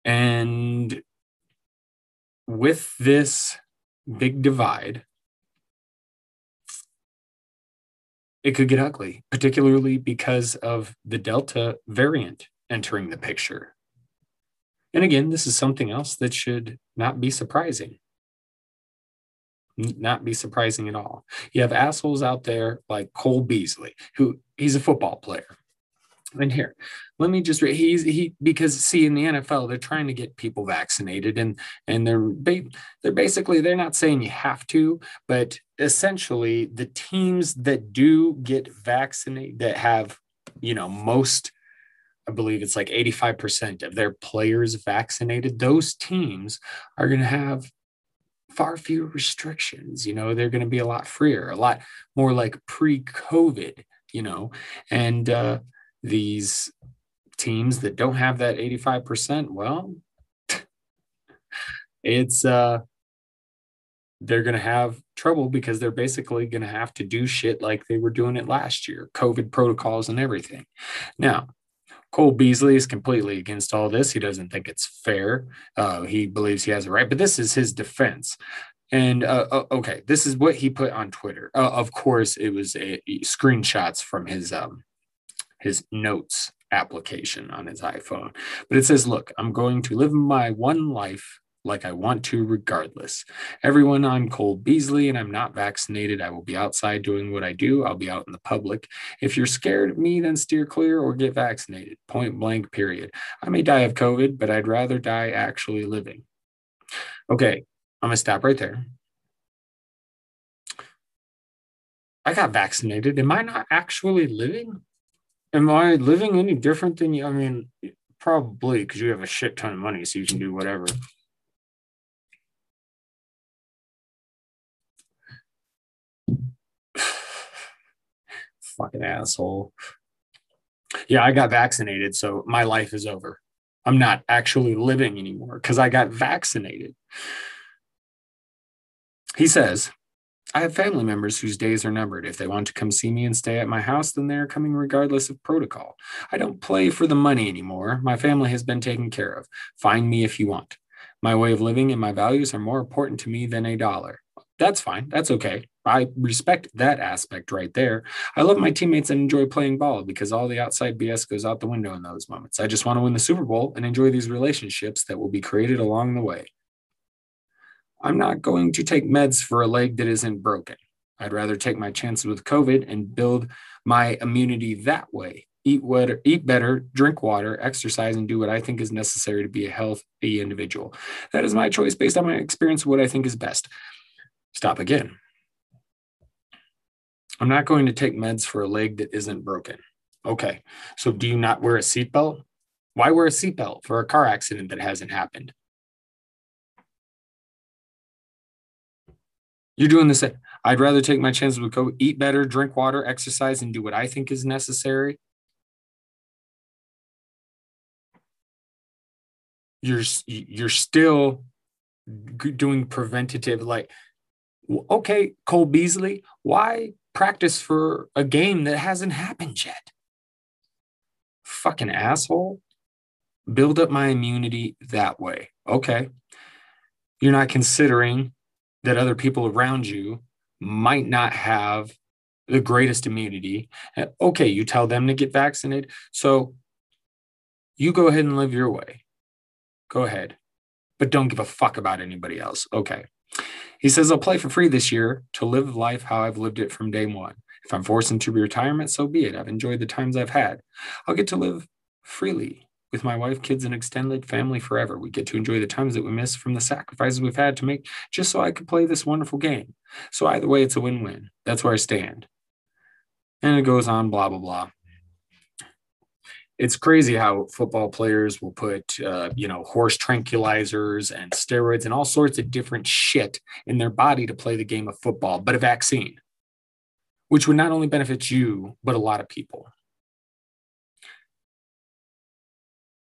And with this big divide, it could get ugly, particularly because of the Delta variant entering the picture. And again, this is something else that should not be surprising. Not be surprising at all. You have assholes out there like Cole Beasley, who he's a football player and here. Let me just read he's he because see in the nfl they're trying to get people vaccinated and and they're they're basically they're not saying you have to but essentially the teams that do get vaccinated that have you know most i believe it's like 85% of their players vaccinated those teams are going to have far fewer restrictions you know they're going to be a lot freer a lot more like pre-covid you know and uh these teams that don't have that 85%, well, it's uh they're going to have trouble because they're basically going to have to do shit like they were doing it last year, COVID protocols and everything. Now, Cole Beasley is completely against all this. He doesn't think it's fair. Uh, he believes he has a right, but this is his defense. And uh, uh okay, this is what he put on Twitter. Uh, of course, it was a, a screenshots from his um, his notes application on his iPhone. But it says, look, I'm going to live my one life like I want to, regardless. Everyone, I'm Cole Beasley and I'm not vaccinated. I will be outside doing what I do. I'll be out in the public. If you're scared of me, then steer clear or get vaccinated. Point blank, period. I may die of COVID, but I'd rather die actually living. Okay, I'm going to stop right there. I got vaccinated. Am I not actually living? Am I living any different than you? I mean, probably because you have a shit ton of money, so you can do whatever. Fucking asshole. Yeah, I got vaccinated, so my life is over. I'm not actually living anymore because I got vaccinated. He says, I have family members whose days are numbered. If they want to come see me and stay at my house, then they are coming regardless of protocol. I don't play for the money anymore. My family has been taken care of. Find me if you want. My way of living and my values are more important to me than a dollar. That's fine. That's okay. I respect that aspect right there. I love my teammates and enjoy playing ball because all the outside BS goes out the window in those moments. I just want to win the Super Bowl and enjoy these relationships that will be created along the way. I'm not going to take meds for a leg that isn't broken. I'd rather take my chances with COVID and build my immunity that way. Eat water, eat better, drink water, exercise, and do what I think is necessary to be a healthy individual. That is my choice based on my experience, what I think is best. Stop again. I'm not going to take meds for a leg that isn't broken. Okay. So do you not wear a seatbelt? Why wear a seatbelt for a car accident that hasn't happened? You're doing this. I'd rather take my chances with go eat better, drink water, exercise, and do what I think is necessary. You're you're still doing preventative. Like, okay, Cole Beasley, why practice for a game that hasn't happened yet? Fucking asshole. Build up my immunity that way. Okay. You're not considering that other people around you might not have the greatest immunity. Okay, you tell them to get vaccinated. So you go ahead and live your way. Go ahead. But don't give a fuck about anybody else. Okay. He says, I'll play for free this year to live life how I've lived it from day one. If I'm forced into retirement, so be it. I've enjoyed the times I've had. I'll get to live freely with my wife, kids, and extended family forever. We get to enjoy the times that we miss from the sacrifices we've had to make just so I could play this wonderful game. So either way, it's a win-win. That's where I stand. And it goes on, blah, blah, blah. It's crazy how football players will put, uh, you know, horse tranquilizers and steroids and all sorts of different shit in their body to play the game of football, but a vaccine, which would not only benefit you, but a lot of people.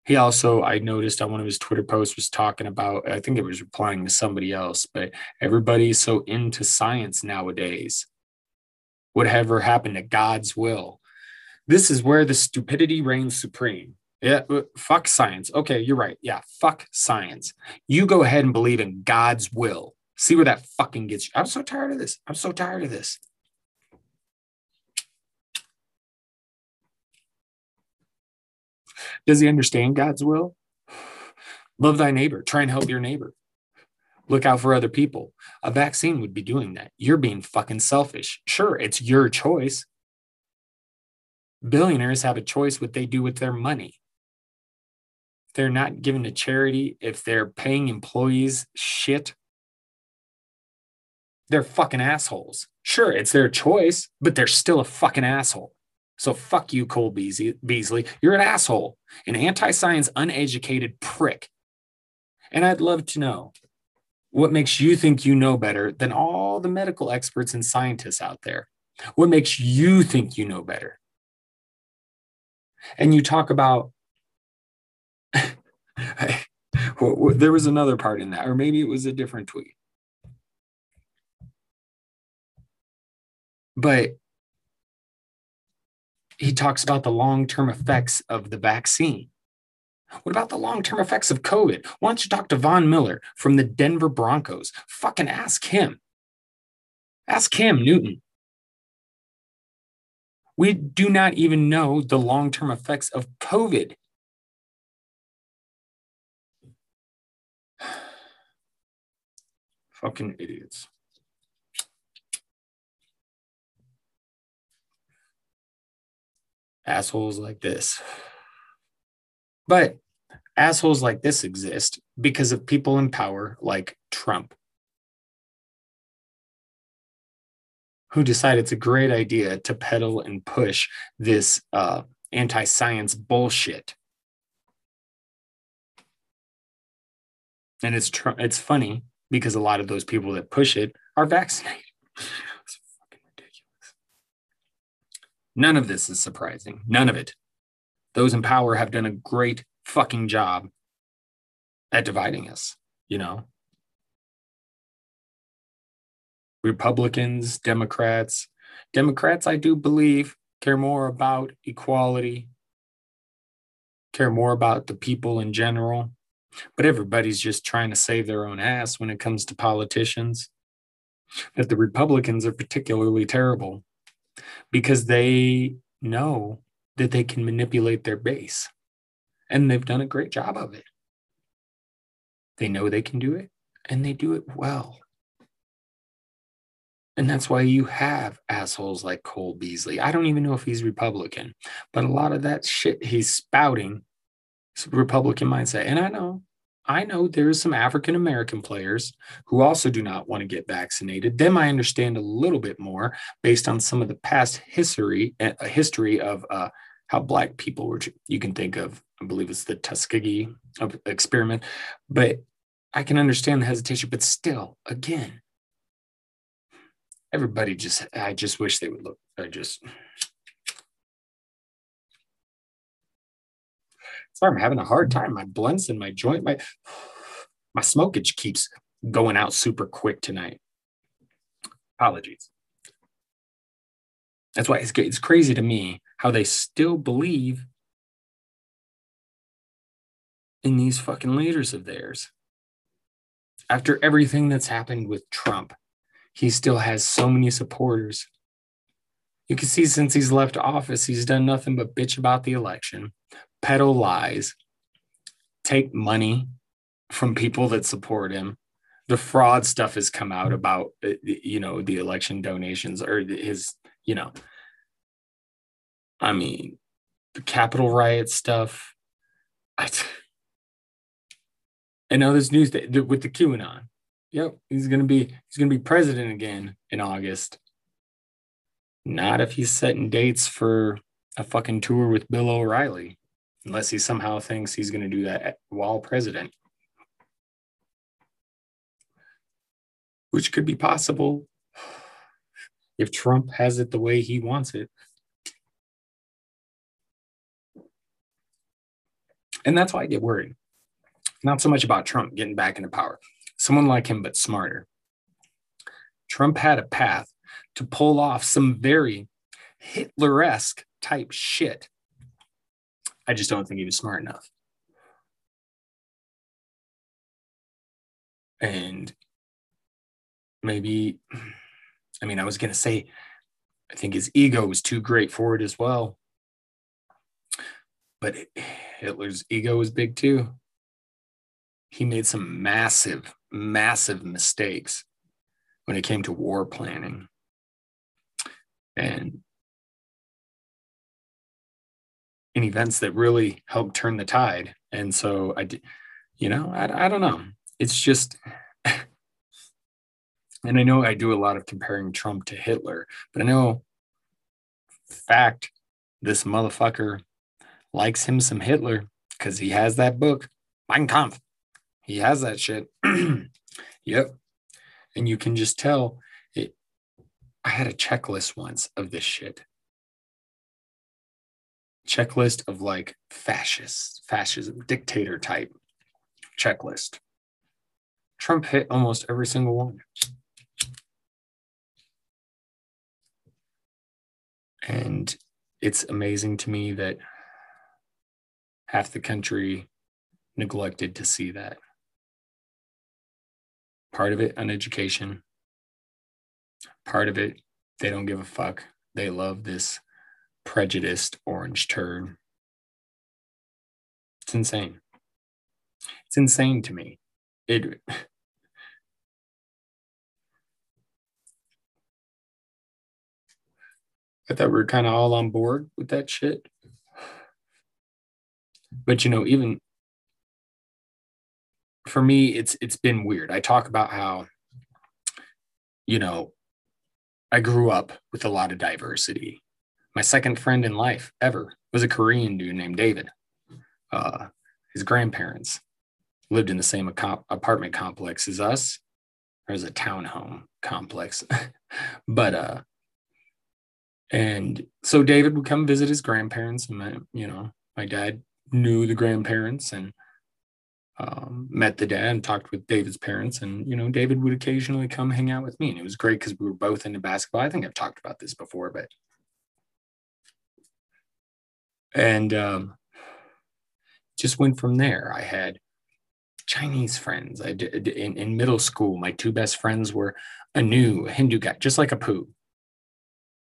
He also i noticed on one of his twitter posts was talking about i think it was replying to somebody else but everybody's so into science nowadays. Whatever happened to god's will? This is where the stupidity reigns supreme. Yeah uh, fuck science. Okay you're right. Yeah fuck science. You go ahead and believe in god's will. See where that fucking gets you. I'm so tired of this. I'm so tired of this Does he understand God's will? Love thy neighbor. Try and help your neighbor. Look out for other people. A vaccine would be doing that. You're being fucking selfish. Sure, it's your choice. Billionaires have a choice what they do with their money. If they're not giving to charity, if they're paying employees shit, they're fucking assholes. Sure, it's their choice, but they're still a fucking asshole. So fuck you, Cole Beasley. You're an asshole, an anti science, uneducated prick. And I'd love to know what makes you think you know better than all the medical experts and scientists out there? What makes you think you know better? And you talk about, there was another part in that, or maybe it was a different tweet. But he talks about the long term effects of the vaccine. What about the long term effects of COVID? Why don't you talk to Von Miller from the Denver Broncos? Fucking ask him. Ask Cam Newton. We do not even know the long term effects of COVID. Fucking idiots. Assholes like this. But assholes like this exist because of people in power like Trump, who decide it's a great idea to peddle and push this uh, anti science bullshit. And it's tr- it's funny because a lot of those people that push it are vaccinated. it's fucking ridiculous. None of this is surprising. None of it. Those in power have done a great fucking job at dividing us, you know? Republicans, Democrats. Democrats, I do believe, care more about equality, care more about the people in general. But everybody's just trying to save their own ass when it comes to politicians. That the Republicans are particularly terrible because they know that they can manipulate their base. And they've done a great job of it. They know they can do it and they do it well. And that's why you have assholes like Cole Beasley. I don't even know if he's Republican, but a lot of that shit he's spouting is Republican mindset. And I know, I know there's some African American players who also do not want to get vaccinated. Them I understand a little bit more based on some of the past history, a uh, history of uh, how black people were. You can think of, I believe it's the Tuskegee experiment, but I can understand the hesitation. But still, again, everybody just i just wish they would look i just sorry i'm having a hard time. My blunts and my joint my my smokage keeps going out super quick tonight. Apologies. That's why it's, it's crazy to me how they still believe in these fucking leaders of theirs. After everything that's happened with trump he still has so many supporters. You can see since he's left office, he's done nothing but bitch about the election, peddle lies, take money from people that support him. The fraud stuff has come out about, uh, you know, the election donations or his, you know, I mean, the Capitol riot stuff. I, I know this news that with the QAnon, Yep, he's gonna be he's gonna be president again in August. Not if he's setting dates for a fucking tour with Bill O'Reilly, unless he somehow thinks he's gonna do that while president, which could be possible if Trump has it the way he wants it. And that's why I get worried. Not so much about Trump getting back into power someone like him, but smarter. Trump had a path to pull off some very Hitler esque type shit. I just don't think he was smart enough. And maybe, I mean, I was going to say, I think his ego was too great for it as well. But Hitler's ego was big too. He made some massive massive mistakes when it came to war planning. And in events that really helped turn the tide. And so I, you know, I, I don't know. It's just, and I know I do a lot of comparing Trump to Hitler, but I know fact this motherfucker likes him some Hitler because he has that book, Mein Kampf. He has that shit. yep. And you can just tell. I had a checklist once of this shit. Checklist of like fascist, fascism, dictator type checklist. Trump hit almost every single one. And it's amazing to me that half the country neglected to see that part of it on education part of it, they don't give a fuck. They love this prejudiced orange turd. It's insane. It's insane to me. It. I thought we were kind of all on board with that shit. But you know, even for me, it's it's been weird. I talk about how, you know, I grew up with a lot of diversity. My second friend in life ever was a Korean dude named David. Uh, his grandparents lived in the same apartment complex as us. There's a townhome complex, but uh, and so David would come visit his grandparents, and my, you know, my dad knew the grandparents and um, met the dad and talked with David's parents. And, you know, David would occasionally come hang out with me. And it was great because we were both into basketball. I think I've talked about this before, but. And um, just went from there. I had Chinese friends. I did in, in middle school. My two best friends were a Hindu guy, just like Apu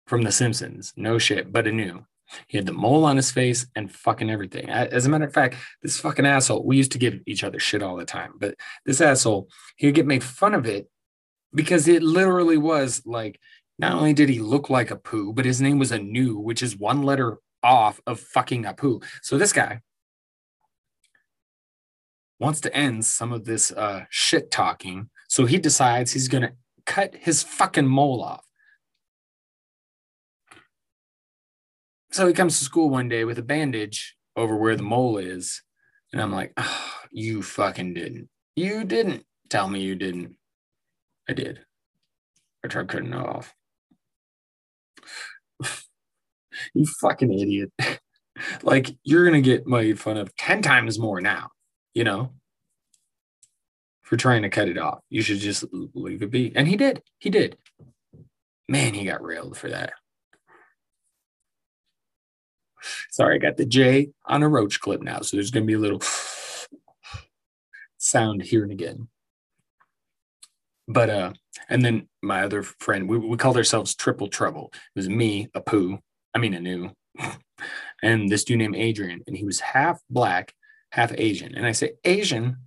from The Simpsons. No shit, but Anu. He had the mole on his face and fucking everything. As a matter of fact, this fucking asshole, we used to give each other shit all the time, but this asshole, he'd get made fun of it because it literally was like, not only did he look like Apu, but his name was Anu, which is one letter off of fucking Apu. So this guy wants to end some of this uh, shit talking. So he decides he's going to cut his fucking mole off. So he comes to school one day with a bandage over where the mole is. And I'm like, oh, you fucking didn't. You didn't tell me you didn't. I did. I tried cutting it off. you fucking idiot. like, you're going to get made fun of 10 times more now, you know, for trying to cut it off. You should just leave it be. And he did. He did. Man, he got railed for that. Sorry, I got the J on a roach clip now. So there's going to be a little sound here and again. But, uh, and then my other friend, we, we called ourselves Triple Trouble. It was me, Apu, I mean, Anu, and this dude named Adrian. And he was half black, half Asian. And I say Asian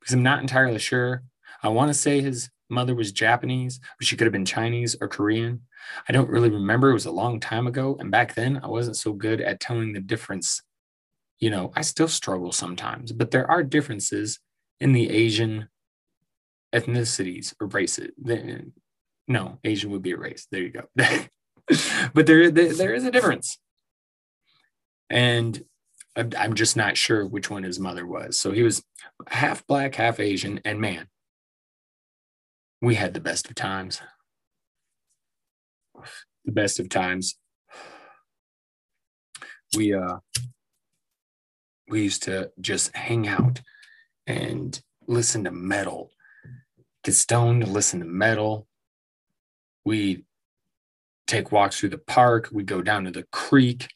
because I'm not entirely sure. I want to say his mother was Japanese, but she could have been Chinese or Korean. I don't really remember. It was a long time ago. And back then, I wasn't so good at telling the difference. You know, I still struggle sometimes, but there are differences in the Asian ethnicities or races. No, Asian would be a race. There you go. but there, there, there is a difference. And I'm just not sure which one his mother was. So he was half black, half Asian. And man, we had the best of times. The best of times. We uh we used to just hang out and listen to metal. Get stoned, listen to metal. We take walks through the park. We go down to the creek,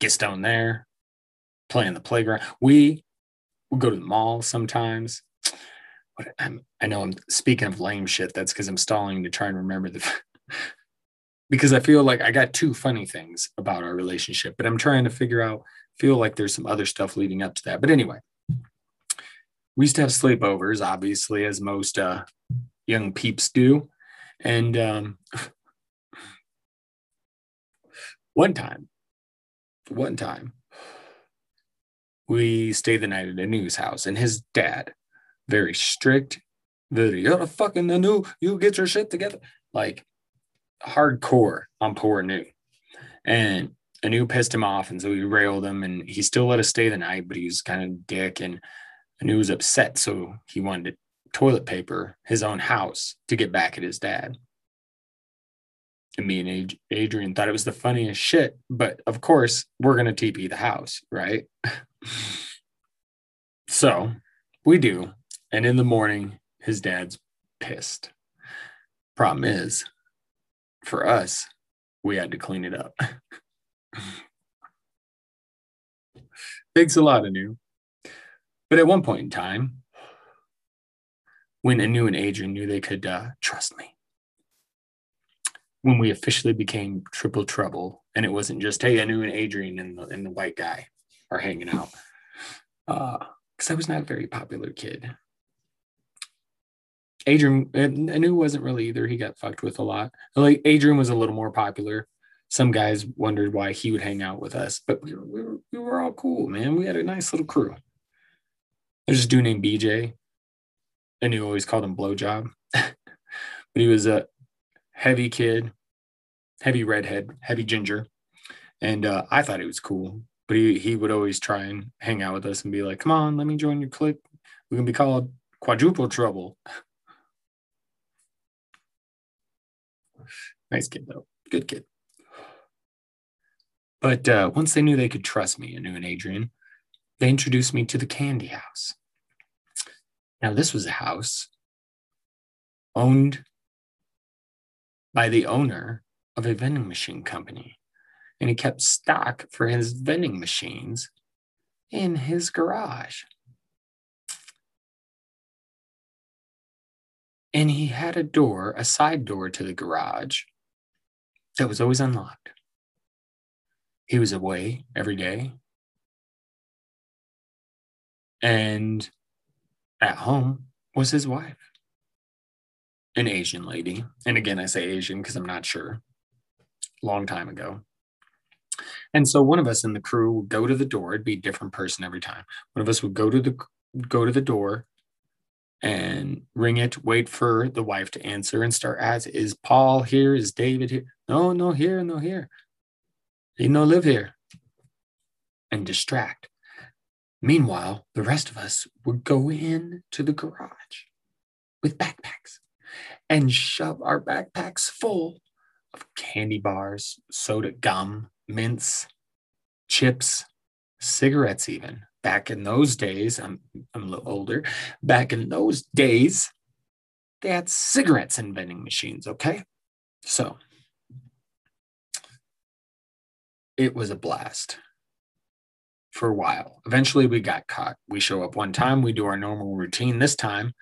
get stoned there, play in the playground. We would go to the mall sometimes I'm, I know I'm speaking of lame shit. That's because I'm stalling to try and remember the. because I feel like I got two funny things about our relationship, but I'm trying to figure out. Feel like there's some other stuff leading up to that. But anyway, we used to have sleepovers, obviously, as most uh, young peeps do, and um, one time, one time, we stayed the night at Anu's house, and his dad very strict, very you're a fucking Anu, you get your shit together. Like hardcore on poor Anu. And Anu pissed him off, and so he railed him, and he still let us stay the night, but he was kind of dick, and Anu was upset, so he wanted toilet paper his own house to get back at his dad. And me and Adrian thought it was the funniest shit, but of course we're gonna TP the house, right? so we do, and in the morning, his dad's pissed. Problem is, for us, we had to clean it up. Thanks a lot, Anu. But at one point in time, when Anu and Adrian knew they could uh, trust me, when we officially became triple trouble, and it wasn't just hey, Anu and Adrian and the, and the white guy are hanging out, because uh, I was not a very popular kid. Adrian, Anu wasn't really either. He got fucked with a lot. Like Adrian was a little more popular. some guys wondered why he would hang out with us, but we were, we were, we were all cool, man. We had a nice little crew. There's a dude named BJ, he always called him Blowjob. but he was a heavy kid, heavy redhead, heavy ginger. And uh, I thought he was cool, but he, he would always try and hang out with us and be like, come on, let me join your clique. We're going to be called Quadruple Trouble. nice kid, though. Good kid. But uh, once they knew they could trust me, Anu and Adrian, they introduced me to the candy house. Now, this was a house owned by the owner of a vending machine company, and he kept stock for his vending machines in his garage. And he had a door, a side door to the garage that was always unlocked. He was away every day. And at home was his wife, an Asian lady. And again, I say Asian because I'm not sure. Long time ago. And so one of us in the crew would go to the door. It'd be a different person every time. One of us would go to the go to the door and ring it, wait for the wife to answer and start asking, is Paul here? Is David here? No, no, here, no, here. He no live here. And distract. Meanwhile, the rest of us would go in to the garage with backpacks and shove our backpacks full of candy bars, soda, gum, mints, chips, cigarettes, even. Back in those days, I'm, I'm a little older. Back in those days, they had cigarettes in vending machines, okay? So it was a blast for a while. Eventually, we got caught. We show up one time, we do our normal routine. This time,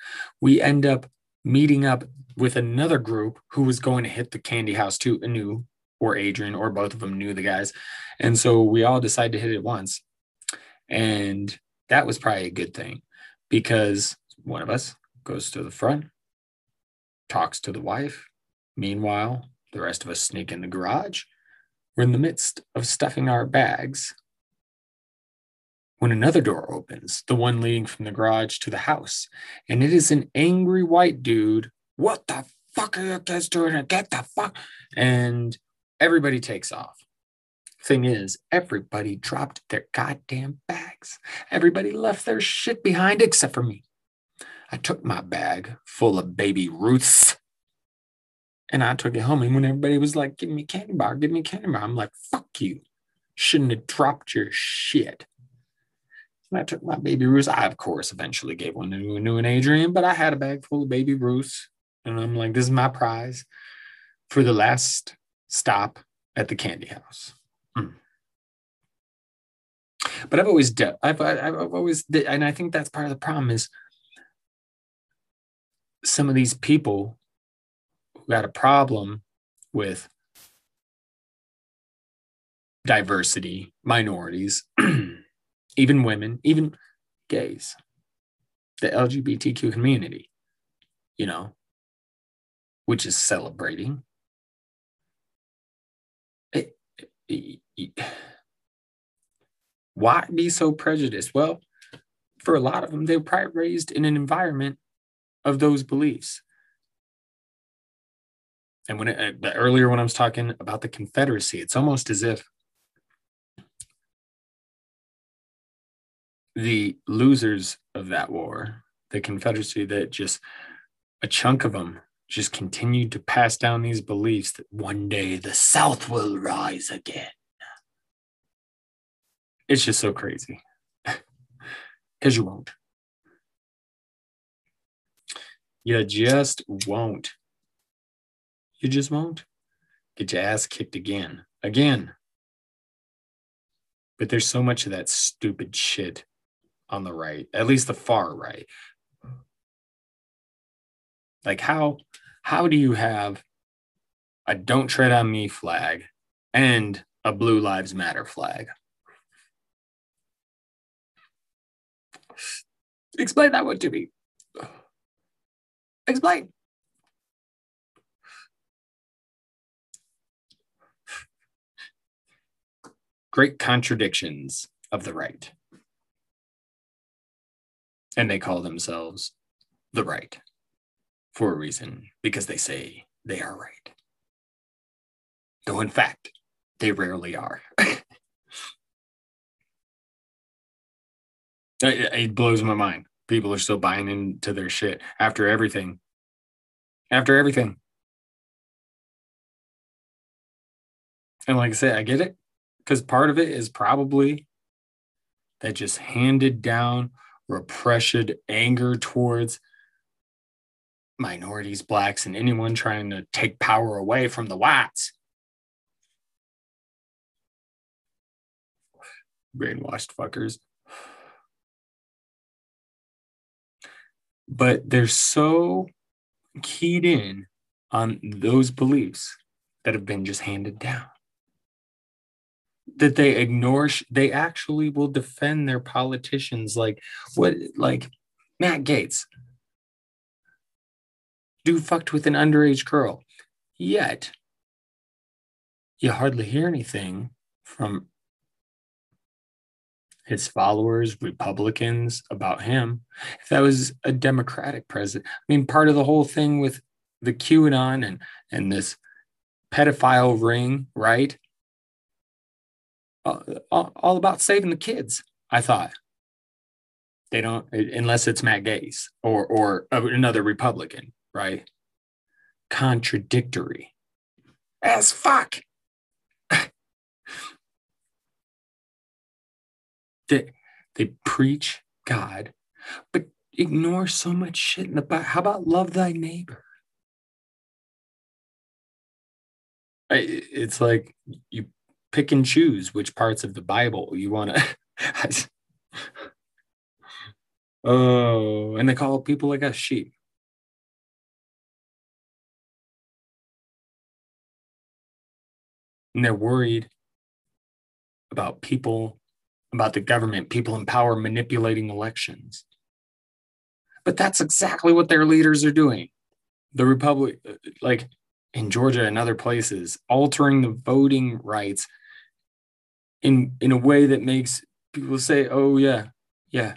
we end up meeting up with another group who was going to hit the candy house too, Anu or Adrian, or both of them knew the guys. And so we all decided to hit it once. And that was probably a good thing because one of us goes to the front, talks to the wife. Meanwhile, the rest of us sneak in the garage. We're in the midst of stuffing our bags when another door opens, the one leading from the garage to the house, and it is an angry white dude. What the fuck are you guys doing? Get the fuck. And everybody takes off. Thing is, everybody dropped their goddamn bags. Everybody left their shit behind except for me. I took my bag full of baby Ruths and I took it home. And when everybody was like, give me a candy bar, give me a candy bar, I'm like, fuck you. Shouldn't have dropped your shit. And I took my baby Ruths. I, of course, eventually gave one to Anu and Adrian, but I had a bag full of baby Ruths. And I'm like, this is my prize for the last stop at the candy house. Mm. But I've always, de- I've, I've always, de- and I think that's part of the problem is some of these people got a problem with diversity, minorities, even women, even gays, the LGBTQ community, you know, which is celebrating. Why be so prejudiced? Well, for a lot of them, they were probably raised in an environment of those beliefs. And when it, uh, earlier when I was talking about the Confederacy, it's almost as if the losers of that war, the Confederacy, that just a chunk of them just continued to pass down these beliefs that one day the South will rise again. It's just so crazy. Because you won't. You just won't. You just won't. Get your ass kicked again. Again. But there's so much of that stupid shit on the right, at least the far right. Like how how do you have a don't tread on me flag and a blue lives matter flag? Explain that one to me. Explain. Great contradictions of the right. And they call themselves the right for a reason because they say they are right. Though, in fact, they rarely are. it, blows my mind. People are still buying into their shit after everything. After everything. And like I said, I get it because part of it is probably that just handed down repression, anger towards minorities, blacks, and anyone trying to take power away from the whites. Brainwashed fuckers. But they're so keyed in on those beliefs that have been just handed down that they ignore they actually will defend their politicians like what like Matt Gaetz dude fucked with an underage girl. Yet you hardly hear anything from his followers republicans about him. If that was a democratic president i mean part of the whole thing with the qanon and and this pedophile ring right Uh, uh, all about saving the kids. I thought they don't unless it's Matt Gaetz or or uh, another Republican, right? Contradictory as fuck. they they preach God, but ignore so much shit in the back. How about love thy neighbor? It's like you pick and choose which parts of the Bible you want to. oh, and they call people like us sheep. And they're worried about people, about the government, people in power manipulating elections. But that's exactly what their leaders are doing. The Republic, like in Georgia and other places, altering the voting rights in in a way that makes people say, "Oh yeah, yeah."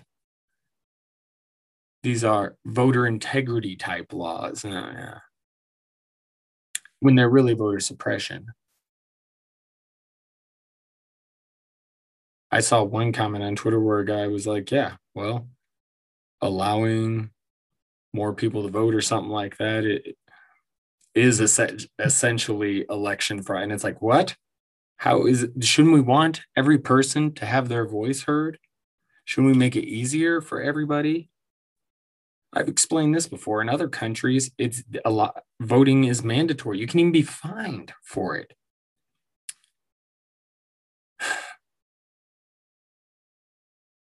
These are voter integrity type laws, uh, yeah. when they're really voter suppression. I saw one comment on Twitter where a guy was like, "Yeah, well, allowing more people to vote or something like that it is essentially election fraud." And it's like, what? How is it, shouldn't we want every person to have their voice heard? Shouldn't we make it easier for everybody? I've explained this before. In other countries, it's a lot voting is mandatory. You can even be fined for it.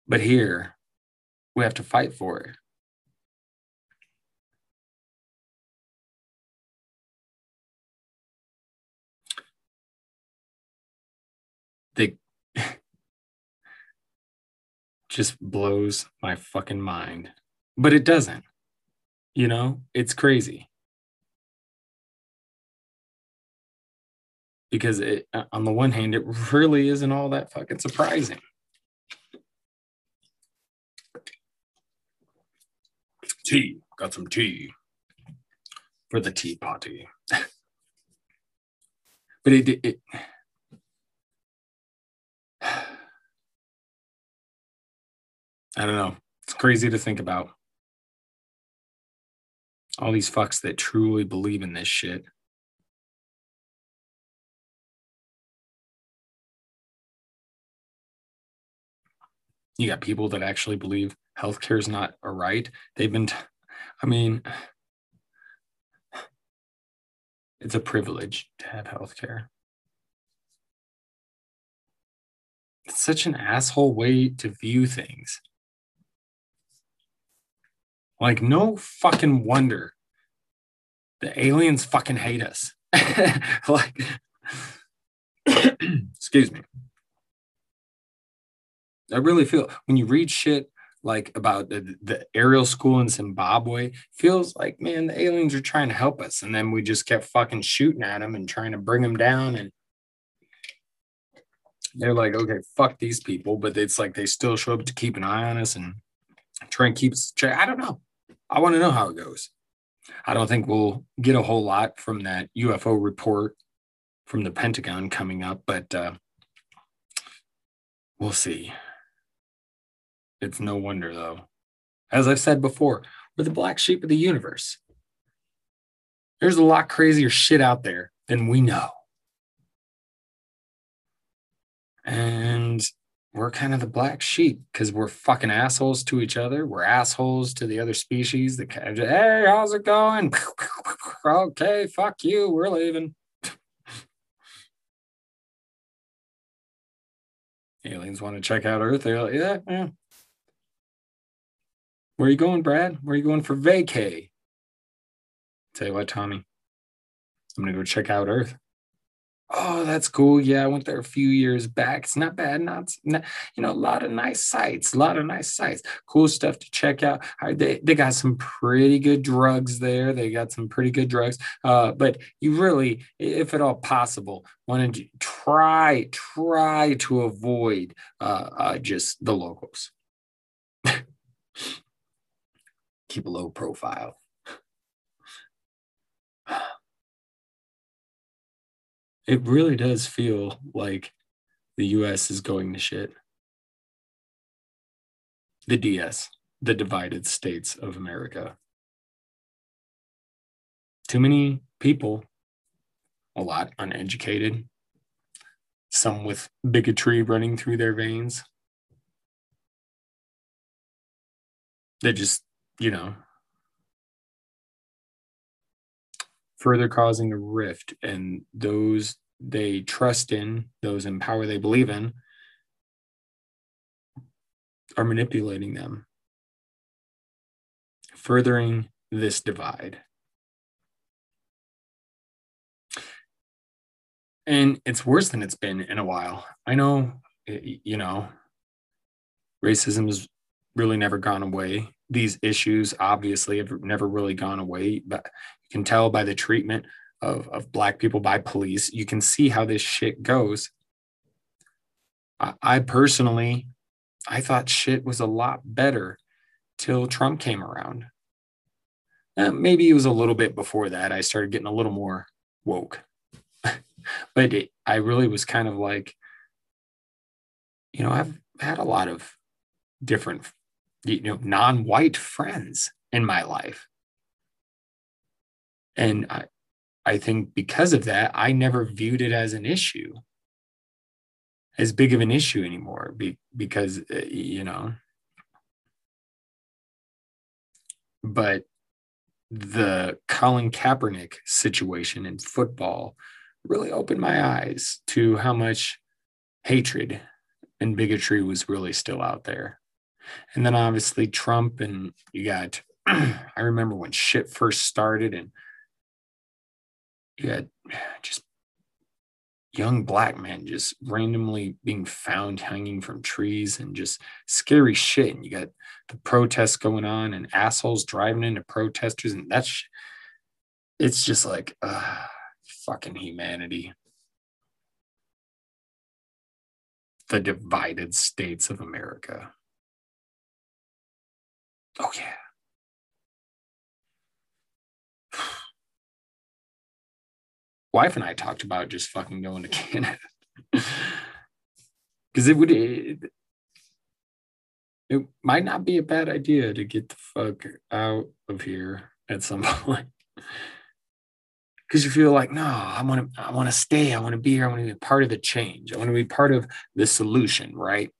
But here, we have to fight for it. they just blows my fucking mind. But it doesn't. You know, it's crazy. Because it, uh, on the one hand, it really isn't all that fucking surprising. Tea, got some tea for the tea party. but it, it I don't know. It's crazy to think about. All these fucks that truly believe in this shit. You got people that actually believe healthcare is not a right. They've been, t- I mean, it's a privilege to have healthcare. It's such an asshole way to view things. Like, no fucking wonder the aliens fucking hate us. like, excuse me. I really feel when you read shit like about the, the Ariel school in Zimbabwe, feels like, man, the aliens are trying to help us. And then we just kept fucking shooting at them and trying to bring them down. And they're like, okay, fuck these people, but it's like they still show up to keep an eye on us and try and keep check. I don't know. I want to know how it goes. I don't think we'll get a whole lot from that UFO report from the Pentagon coming up, but uh, we'll see. It's no wonder, though. As I've said before, we're the black sheep of the universe. There's a lot crazier shit out there than we know. And we're kind of the black sheep because we're fucking assholes to each other. We're assholes to the other species. The hey, how's it going? okay, fuck you. We're leaving. Aliens want to check out Earth. They're like, yeah, yeah. Where are you going, Brad? Where are you going for vacay? Tell you what, Tommy, I'm gonna go check out Earth oh that's cool. Yeah i went there a few years back. It's not bad not, not you know a lot of nice sites a lot of nice sites cool stuff to check out. They, they got some pretty good drugs there. They got some pretty good drugs. Uh, but you really if at all possible want to try try to avoid uh, uh, just the locals. Keep a low profile it really does feel like the US is going to shit. The DS, the divided states of America. Too many people, a lot uneducated, some with bigotry running through their veins. They just, you know, further causing a rift and those they trust in those in power they believe in are manipulating them furthering this divide. And it's worse than it's been in a while. I know you know racism has really never gone away these issues obviously have never really gone away, but you can tell by the treatment of, of black people by police. You can see how this shit goes. I, I personally, I thought shit was a lot better till Trump came around. Uh, maybe it was a little bit before that. I started getting a little more woke. but it, I really was kind of like, you know, I've had a lot of different you know non-white friends in my life and i i think because of that i never viewed it as an issue as big of an issue anymore be, because uh, you know but the Colin Kaepernick situation in football really opened my eyes to how much hatred and bigotry was really still out there. And then obviously Trump and you got I remember when shit first started and you had just young black men just randomly being found hanging from trees and just scary shit. And you got the protests going on and assholes driving into protesters. And that's, it's just like, uh, fucking humanity. The divided states of America. Oh yeah. Wife and I talked about just fucking going to Canada. Because it would it, it might not be a bad idea to get the fuck out of here at some point. Because you feel like, no, I want to, I want to stay. I want to be here. I want to be part of the change. I want to be part of the solution, right?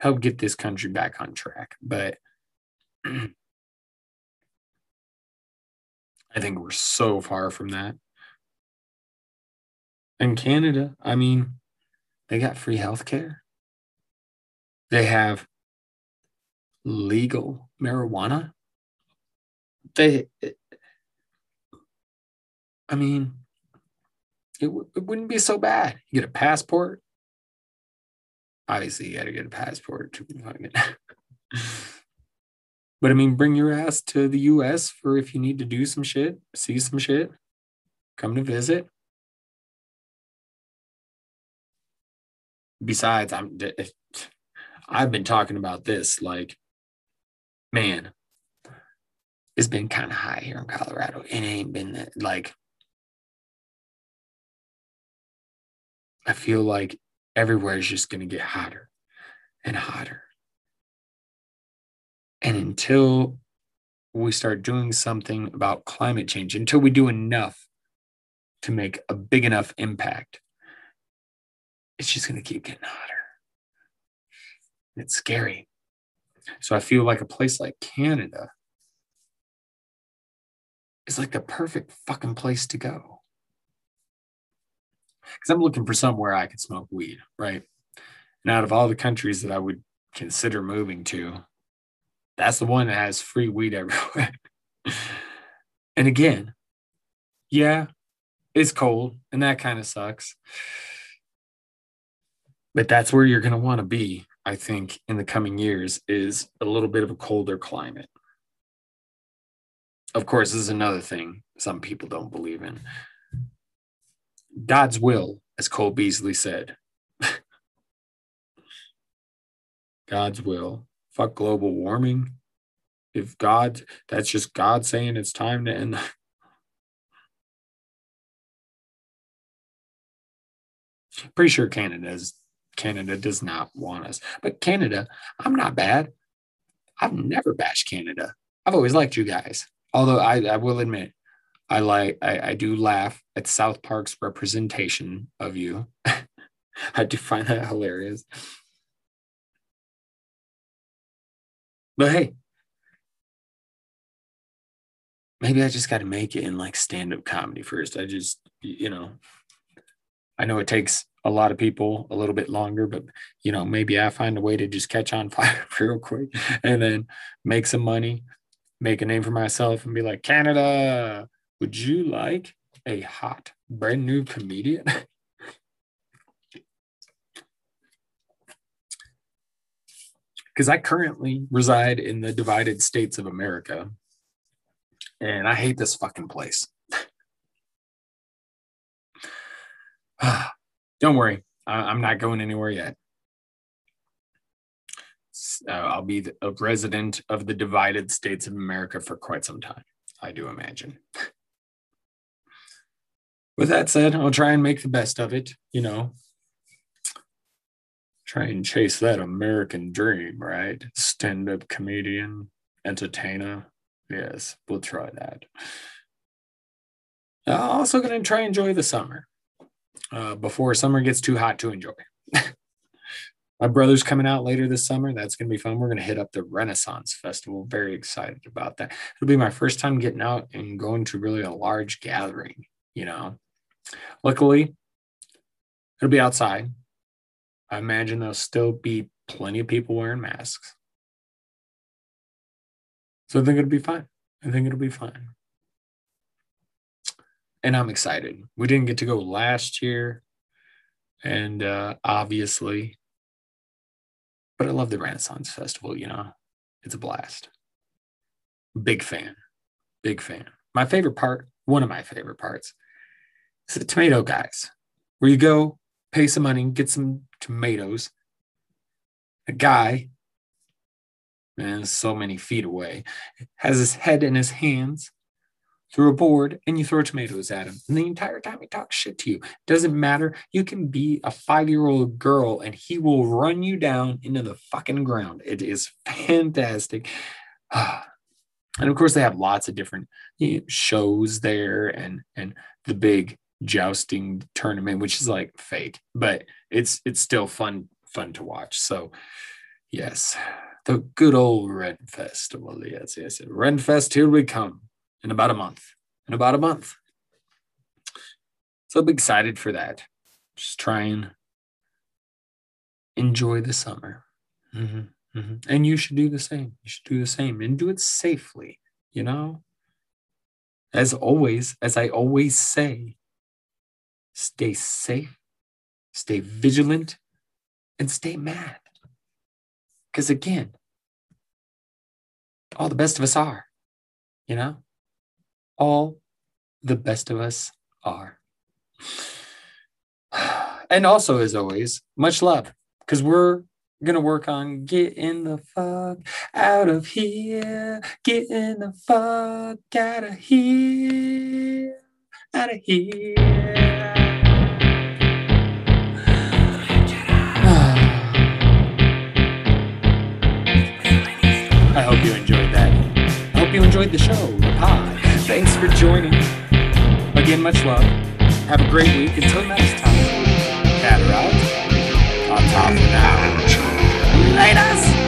Help get this country back on track. But I think we're so far from that. In Canada, I mean, they got free health care. They have legal marijuana. They, I mean, it, w- it wouldn't be so bad. You get a passport. Obviously, you got to get a passport to it. But I mean, bring your ass to the US for if you need to do some shit, see some shit, come to visit. besides, I'm I've been talking about this like, man, it's been kind of high here in Colorado. It ain't been that, like. I feel like everywhere is just going to get hotter and hotter. And until we start doing something about climate change, until we do enough to make a big enough impact, it's just going to keep getting hotter. It's scary. So I feel like a place like Canada is like the perfect fucking place to go. Because I'm looking for somewhere I could smoke weed, right? And out of all the countries that I would consider moving to, that's the one that has free weed everywhere. and again, yeah, it's cold and that kind of sucks. But that's where you're going to want to be, I think, in the coming years is a little bit of a colder climate. Of course, this is another thing some people don't believe in. God's will, as Cole Beasley said. God's will. Fuck global warming. If God, that's just God saying it's time to end. Pretty sure Canada is Canada does not want us. But Canada, I'm not bad. I've never bashed Canada. I've always liked you guys. Although I, I will admit, I like I, I do laugh at South Park's representation of you. I do find that hilarious. But hey, maybe I just got to make it in like stand up comedy first. I just, you know, I know it takes a lot of people a little bit longer, but you know, maybe I find a way to just catch on fire real quick and then make some money, make a name for myself and be like, Canada, would you like a hot brand new comedian? because I currently reside in the divided states of America and I hate this fucking place. Don't worry, I'm not going anywhere yet. Uh, I'll be a resident of the divided states of America for quite some time, I do imagine. With that said, I'll try and make the best of it, you know, try and chase that American dream, right? Stand up comedian, entertainer. Yes, we'll try that. I'm also going to try and enjoy the summer uh, before summer gets too hot to enjoy. My brother's coming out later this summer. That's going to be fun. We're going to hit up the Renaissance Festival. Very excited about that. It'll be my first time getting out and going to really a large gathering, you know. Luckily, it'll be outside. I imagine there'll still be plenty of people wearing masks. So I think it'll be fine. I think it'll be fine. And I'm excited. We didn't get to go last year, and uh, obviously, but I love the Renaissance Festival, you know, it's a blast. Big fan. Big fan. My favorite part, one of my favorite parts, is the tomato guys, where you go pay some money, get some tomatoes. A guy, man, so many feet away, has his head in his hands through a board and you throw tomatoes at him. And the entire time he talks shit to you. Doesn't matter. You can be a five year old girl and he will run you down into the fucking ground. It is fantastic. and of course, they have lots of different shows there and, and the big jousting tournament, which is like fake, but it's it's still fun fun to watch. So yes, the good old Ren Festival. Yes, yes. Ren Fest, here we come in about a month. In about a month. So I'm excited for that. Just try and enjoy the summer. Mm-hmm, mm-hmm. And you should do the same. You should do the same and do it safely, you know? As always, as I always say, stay safe, stay vigilant, and stay mad. Because again, all the best of us are, you know? All the best of us are. And also, as always, much love because we're gonna work on getting the fuck out of here, getting the fuck out of here, out of here. I hope you enjoyed that. I hope you enjoyed the show, the pod. Thanks for joining. Again, much love. Have a great week. Until next time. Cat out. On top of now. Laters!